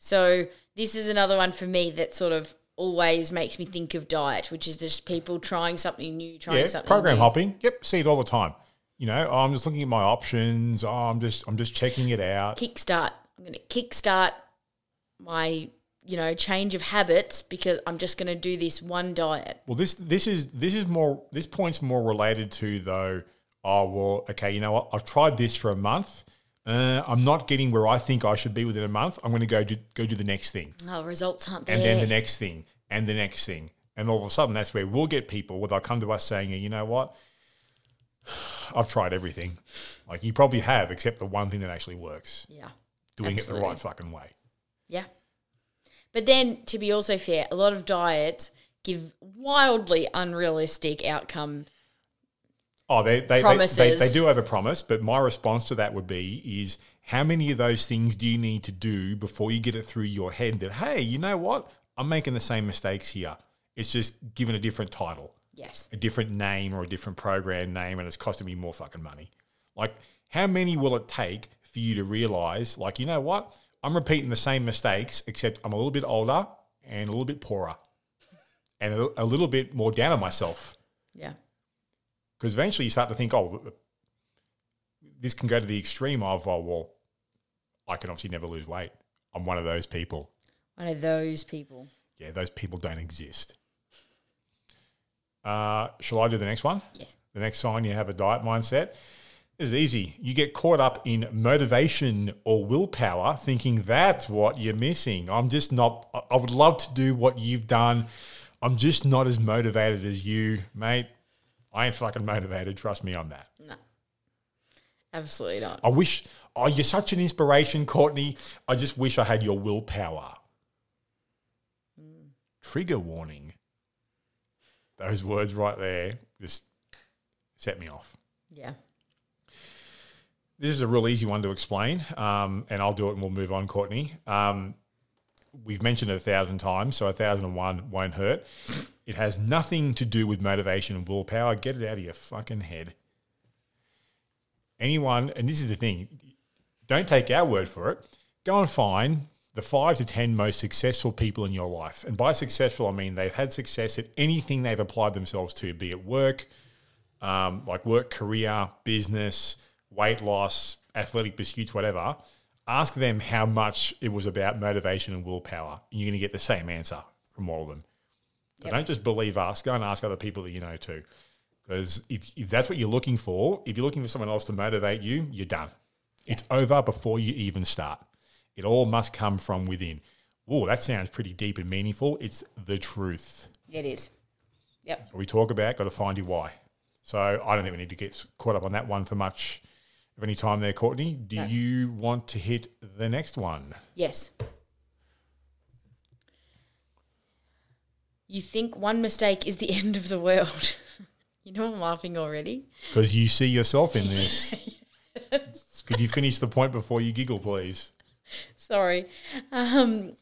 So this is another one for me that sort of always makes me think of diet, which is just people trying something new, trying Yeah, something program new. hopping. Yep, see it all the time. You know, oh, I'm just looking at my options. Oh, I'm just I'm just checking it out. Kickstart. I'm going to kickstart my, you know, change of habits because I'm just going to do this one diet. Well, this this is this is more this point's more related to though. Oh well, okay. You know what? I've tried this for a month. Uh, I'm not getting where I think I should be within a month. I'm going to go do go do the next thing, Oh, results aren't there. and then the next thing, and the next thing, and all of a sudden that's where we'll get people where they'll come to us saying, "You know what? I've tried everything. Like you probably have, except the one thing that actually works, yeah. doing it the right fucking way." Yeah. But then, to be also fair, a lot of diets give wildly unrealistic outcome. Oh, they they, they, they, Promises. they do overpromise, but my response to that would be is how many of those things do you need to do before you get it through your head that hey, you know what? I'm making the same mistakes here. It's just given a different title, Yes. a different name or a different program name, and it's costing me more fucking money. Like, how many will it take for you to realize, like, you know what? I'm repeating the same mistakes, except I'm a little bit older and a little bit poorer and a, a little bit more down on myself. Yeah. Because eventually you start to think, oh, this can go to the extreme of, oh, well, I can obviously never lose weight. I'm one of those people. One of those people. Yeah, those people don't exist. Uh, shall I do the next one? Yes. The next sign you have a diet mindset. This is easy. You get caught up in motivation or willpower, thinking that's what you're missing. I'm just not, I- would love to do what you've done. I'm just not as motivated as you, mate. I ain't fucking motivated. Trust me on that. No. Absolutely not. I wish, oh, you're such an inspiration, Courtney. I just wish I had your willpower. Trigger warning. Those words right there just set me off. Yeah. This is a real easy one to explain, um, and I'll do it and we'll move on, Courtney. Um, we've mentioned it a thousand times, so a thousand and one won't hurt. It has nothing to do with motivation and willpower. Get it out of your fucking head. Anyone, and this is the thing, don't take our word for it. Go and find the five to 10 most successful people in your life. And by successful, I mean they've had success at anything they've applied themselves to, be it work, um, like work, career, business, weight loss, athletic pursuits, whatever. Ask them how much it was about motivation and willpower. And you're going to get the same answer from all of them. So Yep. don't just believe us. Go and ask other people that you know too. Because if, if that's what you're looking for, if you're looking for someone else to motivate you, you're done. It's over before you even start. It all must come from within. Oh, that sounds pretty deep and meaningful. It's the truth. It is. Yep. What we talk about, got to find you why. So I don't think we need to get caught up on that one for much of any time there, Courtney. Do No. you want to hit the next one? Yes. You think one mistake is the end of the world. you know I'm laughing already. Because you see yourself in this. Could you finish the point before you giggle, please? Sorry. Um,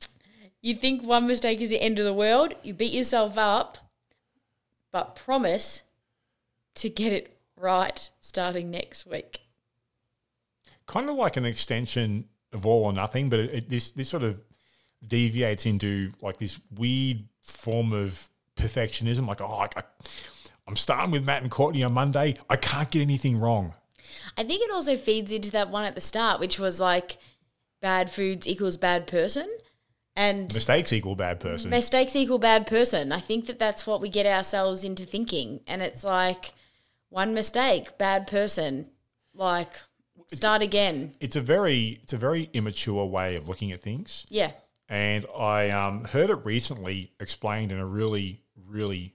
you think one mistake is the end of the world. You beat yourself up, but promise to get it right starting next week. Kind of like an extension of all or nothing, but it, it, this this sort of deviates into like this weird form of perfectionism. Like, oh, I, I, I'm starting with Matt and Courtney on Monday. I can't get anything wrong. I think it also feeds into that one at the start, which was like bad foods equals bad person. And Mistakes equal bad person. mistakes equal bad person. I think that that's what we get ourselves into thinking. And it's like one mistake, bad person. Like start again. it's a very it's a very immature way of looking at things. Yeah. And I um, heard it recently explained in a really, really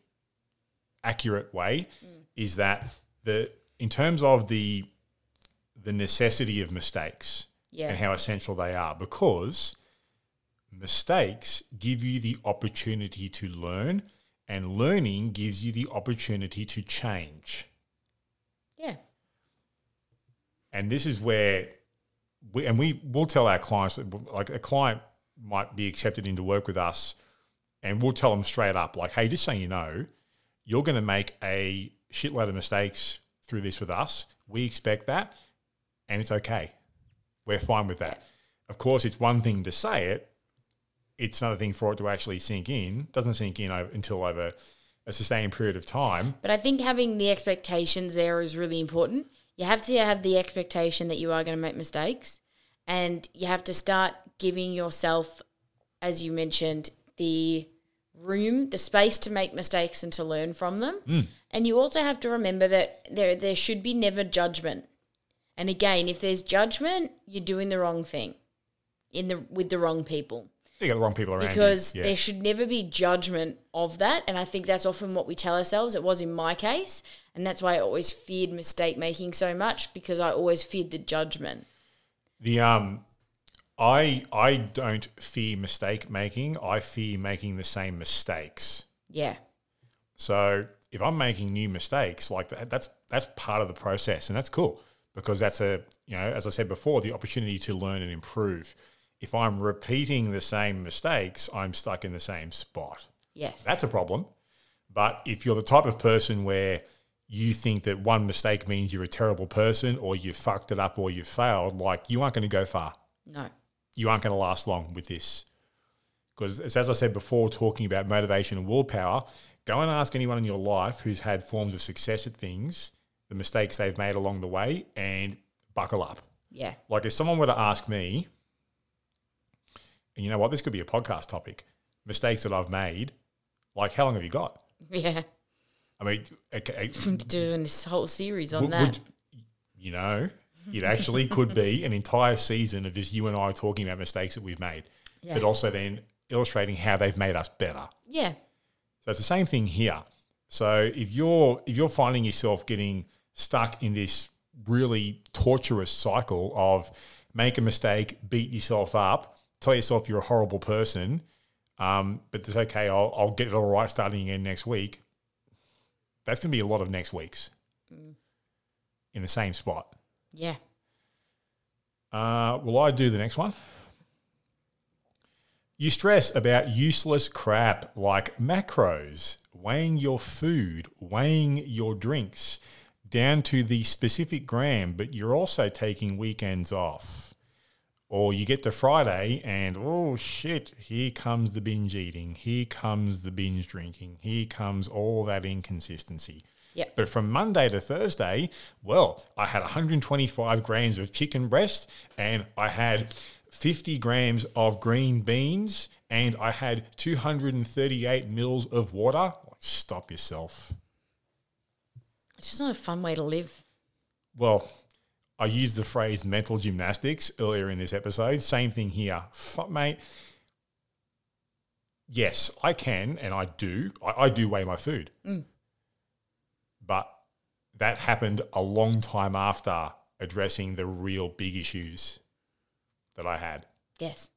accurate way. Is that the in terms of the the necessity of mistakes Yeah. and how essential they are, because mistakes give you the opportunity to learn, and learning gives you the opportunity to change. Yeah. And this is where we and we will tell our clients that like a client might be accepted into work with us and we'll tell them straight up like hey just so you know you're going to make a shitload of mistakes through this with us. We expect that and it's okay. We're fine with that. Of course it's one thing to say it. It's another thing for it to actually sink in. Doesn't sink in over, until over a sustained period of time. But I think having the expectations there is really important. You have to have the expectation that you are going to make mistakes, and you have to start giving yourself, as you mentioned, the room, the space to make mistakes and to learn from them. Mm. And you also have to remember that there there should be never judgment. And again, if there's judgment, you're doing the wrong thing in the with the wrong people you got the wrong people around you. because Yeah. there should never be judgment of that and i think that's often what we tell ourselves it was in my case and that's why i always feared mistake making so much because i always feared the judgment The um, I I don't fear mistake making. I fear making the same mistakes. Yeah. So if I'm making new mistakes, like that, that's that's part of the process, and that's cool because that's a you know, as I said before, the opportunity to learn and improve. If I'm repeating the same mistakes, I'm stuck in the same spot. Yes. That's a problem. But if you're the type of person where you think that one mistake means you're a terrible person or you fucked it up or you failed, like you aren't going to go far. no. You aren't going to last long with this. Because as I said before, talking about motivation and willpower, go and ask anyone in your life who's had forms of success at things, the mistakes they've made along the way, and buckle up. Yeah. Like if someone were to ask me, and you know what, this could be a podcast topic, mistakes that I've made, like how long have you got? Yeah. I mean, okay, Doing this whole series on would, that. would- you know, it actually could be an entire season of just you and I talking about mistakes that we've made, Yeah. but also then illustrating how they've made us better. yeah. So it's the same thing here. So if you're if you're finding yourself getting stuck in this really torturous cycle of make a mistake, beat yourself up, tell yourself you're a horrible person, um, but it's okay. I'll, I'll get it all right starting again next week. That's going to be a lot of next weeks in the same spot. Yeah. Uh, will I do the next one? You stress about useless crap like macros, weighing your food, weighing your drinks, down to the specific gram, but you're also taking weekends off. Or you get to Friday and, oh shit, here comes the binge eating, here comes the binge drinking, here comes all that inconsistency. Yep. But from Monday to Thursday, well, I had 125 grams of chicken breast and I had 50 grams of green beans and I had 238 mils of water. Stop yourself. It's just not a fun way to live. Well, I used the phrase mental gymnastics earlier in this episode. Same thing here. Fuck, mate. Yes, I can and I do. I, I do weigh my food. Mm. But that happened a long time after addressing the real big issues that I had. Yes.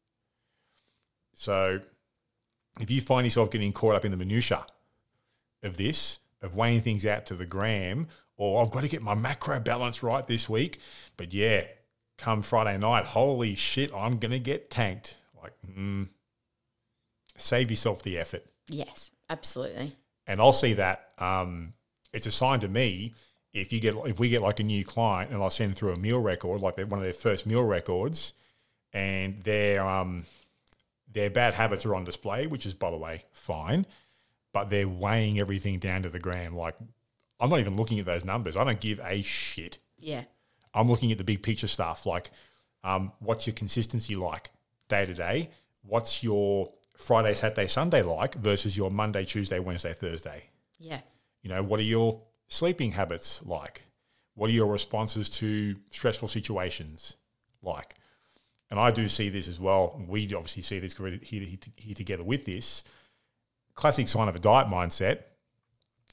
So if you find yourself getting caught up in the minutia of this, of weighing things out to the gram, or I've got to get my macro balance right this week, but yeah, come Friday night, holy shit, I'm going to get tanked. Like, mm, save yourself the effort. Yes. Absolutely. And I'll see that. Um, it's a sign to me if you get if we get like a new client and I send through a meal record, like one of their first meal records, and their um their bad habits are on display, which is by the way fine, but they're weighing everything down to the gram. Like I'm not even looking at those numbers. I don't give a shit. Yeah. I'm looking at the big picture stuff, like um, what's your consistency like day to day? What's your Friday, Saturday, Sunday like versus your Monday, Tuesday, Wednesday, Thursday? Yeah. You know, what are your sleeping habits like? What are your responses to stressful situations like? And I do see this as well. We obviously see this here, here, here together with this classic sign of a diet mindset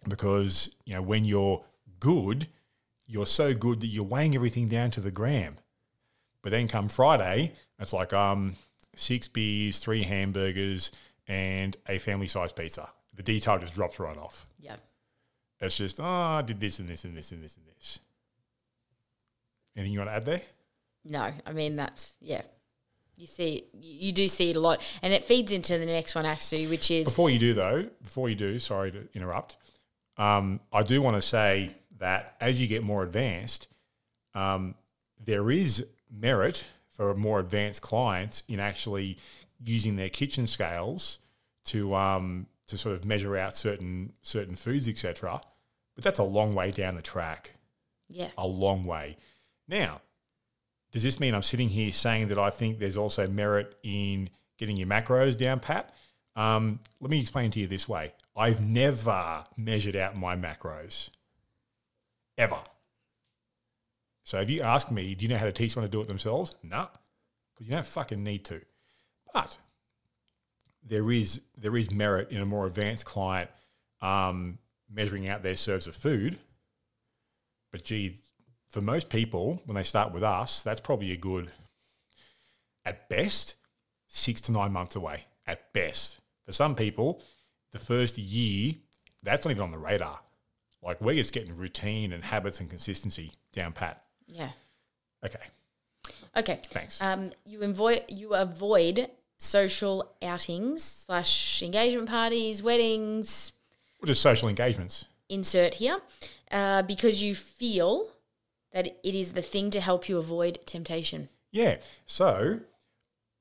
because, you know, when you're good, you're so good that you're weighing everything down to the gram. But then come Friday, it's like um, six beers, three hamburgers, and a family size pizza. The detail just drops right off. Yeah. It's just, oh, I did this and this and this and this and this. Anything you want to add there? No, I mean that's yeah. You see, you do see it a lot, and it feeds into the next one actually, which is Before you do, though, before you do, sorry to interrupt, um, I do want to say that as you get more advanced, um, there is merit for more advanced clients in actually using their kitchen scales to um, to sort of measure out certain certain foods, etc. But that's a long way down the track. yeah, a long way. Now, does this mean I'm sitting here saying that I think there's also merit in getting your macros down pat? Um, let me explain to you this way I've never measured out my macros, ever. So if you ask me, do you know how to teach someone to do it themselves? No, because you don't fucking need to. But there is there is merit in a more advanced client um, measuring out their serves of food. But gee, for most people, when they start with us, that's probably a good at best, six to nine months away. At best. For some people, the first year, that's not even on the radar. Like we're just getting routine and habits and consistency down pat. Yeah. Okay. Okay. Thanks. Um, you avoid you avoid social outings slash engagement parties, weddings. Or just social engagements. Insert here, uh, because you feel that it is the thing to help you avoid temptation. Yeah. So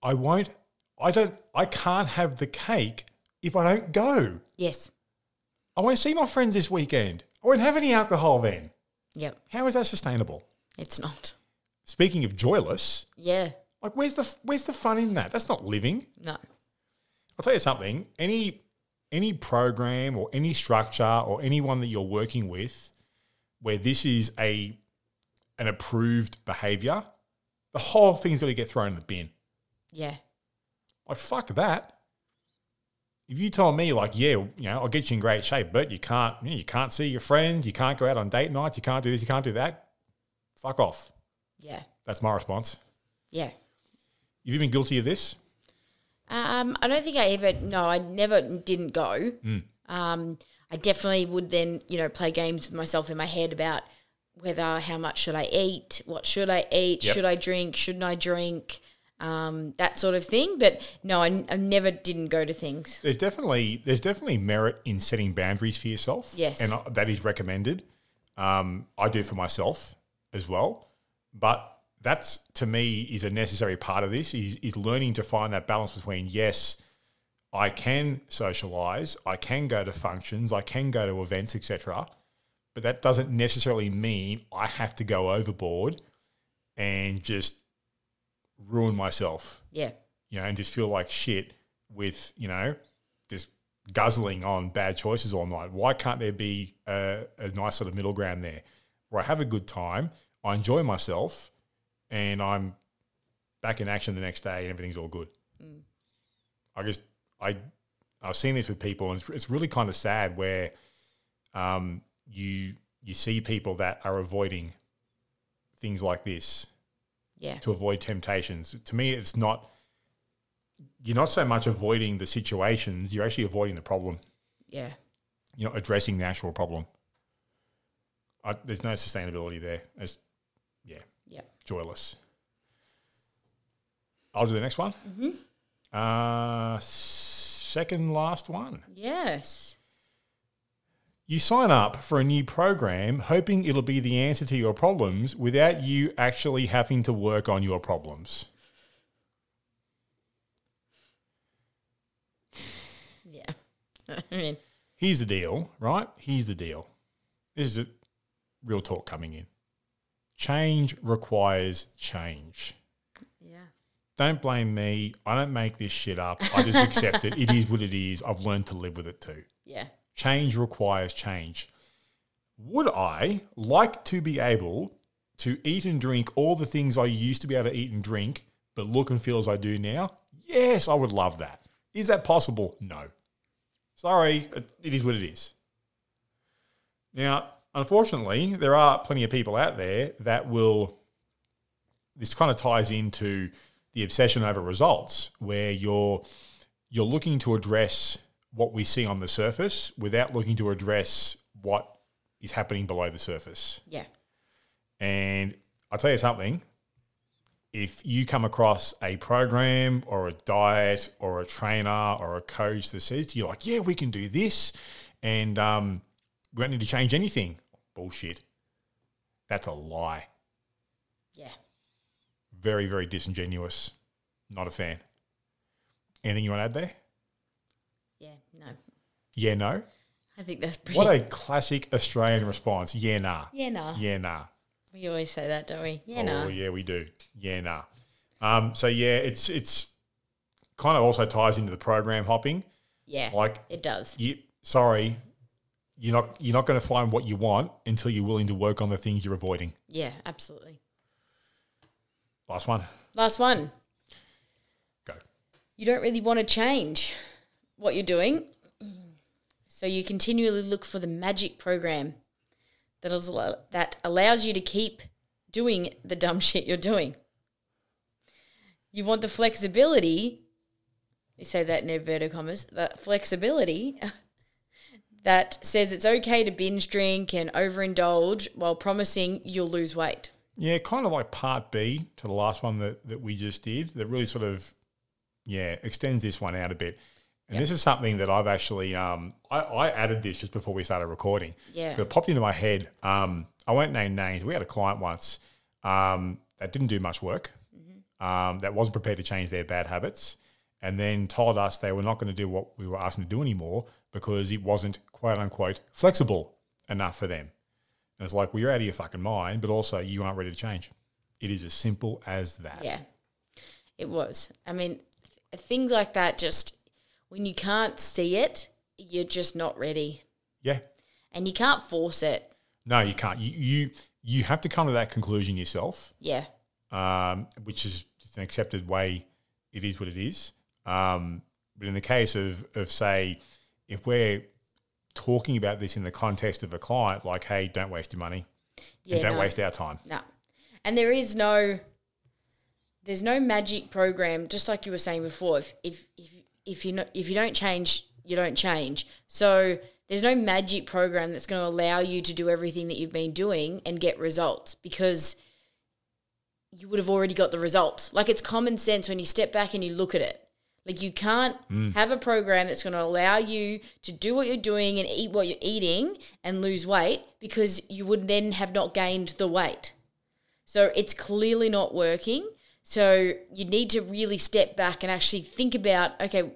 I won't I don't I can't have the cake if I don't go. Yes. I won't see my friends this weekend. I won't have any alcohol then. Yep. How is that sustainable? It's not. Speaking of joyless, Yeah. like where's the where's the fun in that? That's not living. No. I'll tell you something. Any any program or any structure or anyone that you're working with where this is a an approved behavior, the whole thing's got to get thrown in the bin. Yeah. Like fuck that. If you told me like, yeah, you know, I'll get you in great shape, but you can't, you, know, you can't see your friends, you can't go out on date nights, you can't do this, you can't do that. Fuck off. Yeah. That's my response. Yeah. Have you been guilty of this? Um, I don't think I ever. No, I never didn't go. Um, I definitely would then, you know, play games with myself in my head about whether how much should I eat, what should I eat, Yep. should I drink, shouldn't I drink, um, that sort of thing. But no, I, I never didn't go to things. There's definitely there's definitely merit in setting boundaries for yourself. Yes. and that is recommended. Um, I do for myself as well, but that's to me is a necessary part of this. Is is learning to find that balance between yes, I can socialize, I can go to functions, I can go to events, etc. But that doesn't necessarily mean I have to go overboard and just ruin myself Yeah. you know, and just feel like shit with, you know, just guzzling on bad choices all night. Why can't there be a, a nice sort of middle ground there where I have a good time, I enjoy myself, and I'm back in action the next day and everything's all good? I just, I, I've seen this with people, and it's, it's really kind of sad where um, you you see people that are avoiding things like this Yeah. to avoid temptations. To me, it's not. You're not so much avoiding the situations; you're actually avoiding the problem. Yeah. You're not addressing the actual problem. I, there's no sustainability there. It's yeah, Yeah. joyless. I'll do the next one. Uh, second last one. Yes. You sign up for a new program hoping it'll be the answer to your problems without you actually having to work on your problems. Yeah. I mean, Here's the deal, right? Here's the deal. This is a real talk coming in. Change requires change. yeah. Don't blame me. I don't make this shit up. I just accept it. It is what it is. I've learned to live with it too. Yeah. Change requires change. Would I like to be able to eat and drink all the things I used to be able to eat and drink, but look and feel as I do now? Yes, I would love that. Is that possible? No. Sorry, it- is what it is. Now, unfortunately, there are plenty of people out there that will. This kind of ties into the obsession over results, where you're you're looking to address what we see on the surface without looking to address what is happening below the surface. Yeah. And I'll tell you something if you come across a program or a diet or a trainer or a coach that says to you, like, yeah, we can do this and um, we don't need to change anything, bullshit. That's a lie. Yeah. Very, very disingenuous. Not a fan. Anything you want to add there? Yeah. No. I think that's pretty. What a classic Australian response. Yeah, nah. yeah. Nah. Yeah, nah. We always say that, don't we? Yeah. oh, Nah. yeah, we do. Yeah, nah. Um, so yeah, it's it's kind of also ties into the program hopping. Yeah. Like, it does. you, sorry, you're not you're not going to find what you want until you're willing to work on the things you're avoiding. Yeah. Absolutely. Last one, Last one. go. You don't really want to change what you're doing, so you continually look for the magic program that is that allows you to keep doing the dumb shit you're doing. you want the flexibility. You say that in inverted commas. That flexibility that says it's okay to binge drink and overindulge while promising you'll lose weight. Yeah, kind of like part B to the last one that, that we just did, that really sort of, yeah, extends this one out a bit. And Yep. this is something that I've actually, um, I, I added this just before we started recording. Yeah. It popped into my head. Um, I won't name names. We had a client once um, that didn't do much work, um, that wasn't prepared to change their bad habits, and then told us they were not going to do what we were asking to do anymore because it wasn't quote unquote flexible enough for them. And it's like, well, you're out of your fucking mind, but also you aren't ready to change. It is as simple as that. Yeah, it was. I mean, th- things like that just when you can't see it, you're just not ready, Yeah. and you can't force it. No, you can't. You you, you have to come to that conclusion yourself, Yeah, um, which is just an accepted way. It is what it is. Um, but in the case of of say, if we're talking about this in the context of a client, like, hey, don't waste your money, yeah. and don't no. waste our time. No. And there is no there's no magic program, just like you were saying before. If if if, if you if you don't change, you don't change. So there's no magic program that's going to allow you to do everything that you've been doing and get results because you would have already got the results. Like it's common sense when you step back and you look at it. Like you can't mm. have a program that's going to allow you to do what you're doing and eat what you're eating and lose weight because you would then have not gained the weight. So it's clearly not working. So you need to really step back and actually think about okay,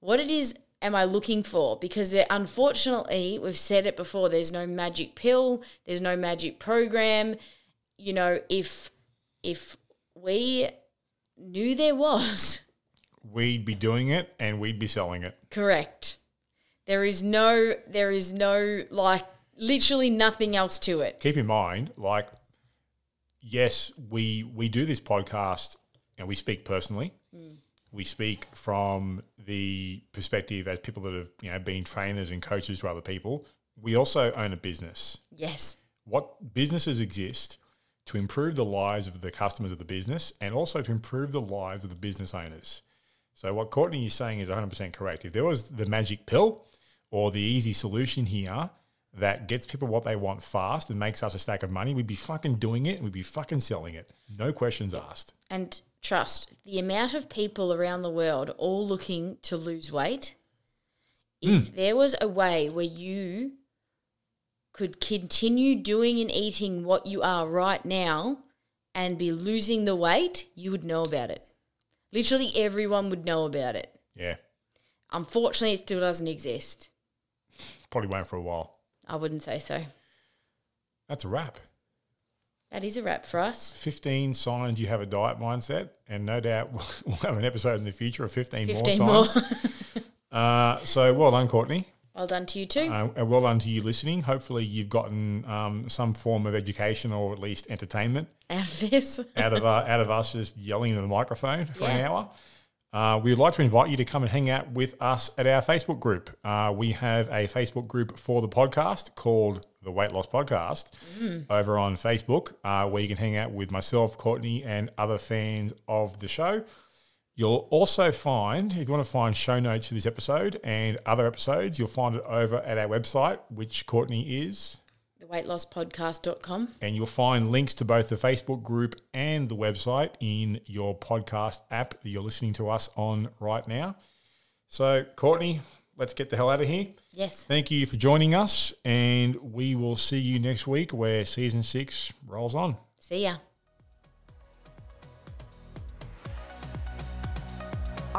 what it is am I looking for? Because unfortunately, we've said it before, there's no magic pill, there's no magic program. You know, if if we knew there was, We'd be doing it, and we'd be selling it. correct. There is no there is no like literally nothing else to it. keep in mind, like, yes, we we do this podcast and we speak personally. Mm. We speak from the perspective as people that have you know been trainers and coaches to other people. We also own a business. Yes. What businesses exist to improve the lives of the customers of the business and also to improve the lives of the business owners. So what Courtney is saying is 100% correct. If there was the magic pill or the easy solution here that gets people what they want fast and makes us a stack of money, we'd be fucking doing it and we'd be fucking selling it. No questions asked. And trust the amount of people around the world all looking to lose weight. If hmm. there was a way where you could continue doing and eating what you are right now and be losing the weight, you would know about it. Literally everyone would know about it. Yeah. Unfortunately, it still doesn't exist. Probably won't for a while. I wouldn't say so. That's a wrap. That is a wrap for us. 15 signs you have a diet mindset. And no doubt we'll have an episode in the future of 15, 15 more more. signs. uh, so well done, Courtney. well done to you too. Uh, and well done to you listening. Hopefully, you've gotten um, some form of education or at least entertainment out of this. out of uh, out of us just yelling in the microphone for an hour. Uh, we would like to invite you to come and hang out with us at our Facebook group. Uh, we have a Facebook group for the podcast called the Weight Loss Podcast over on Facebook, uh, where you can hang out with myself, Courtney, and other fans of the show. You'll also find, if you want to find show notes for this episode and other episodes, you'll find it over at our website, which Courtney is. Theweightlosspodcast.com. And you'll find links to both the Facebook group and the website in your podcast app that you're listening to us on right now. So, Courtney, let's get the hell out of here. Yes. Thank you for joining us, and we will see you next week where season six rolls on. See ya.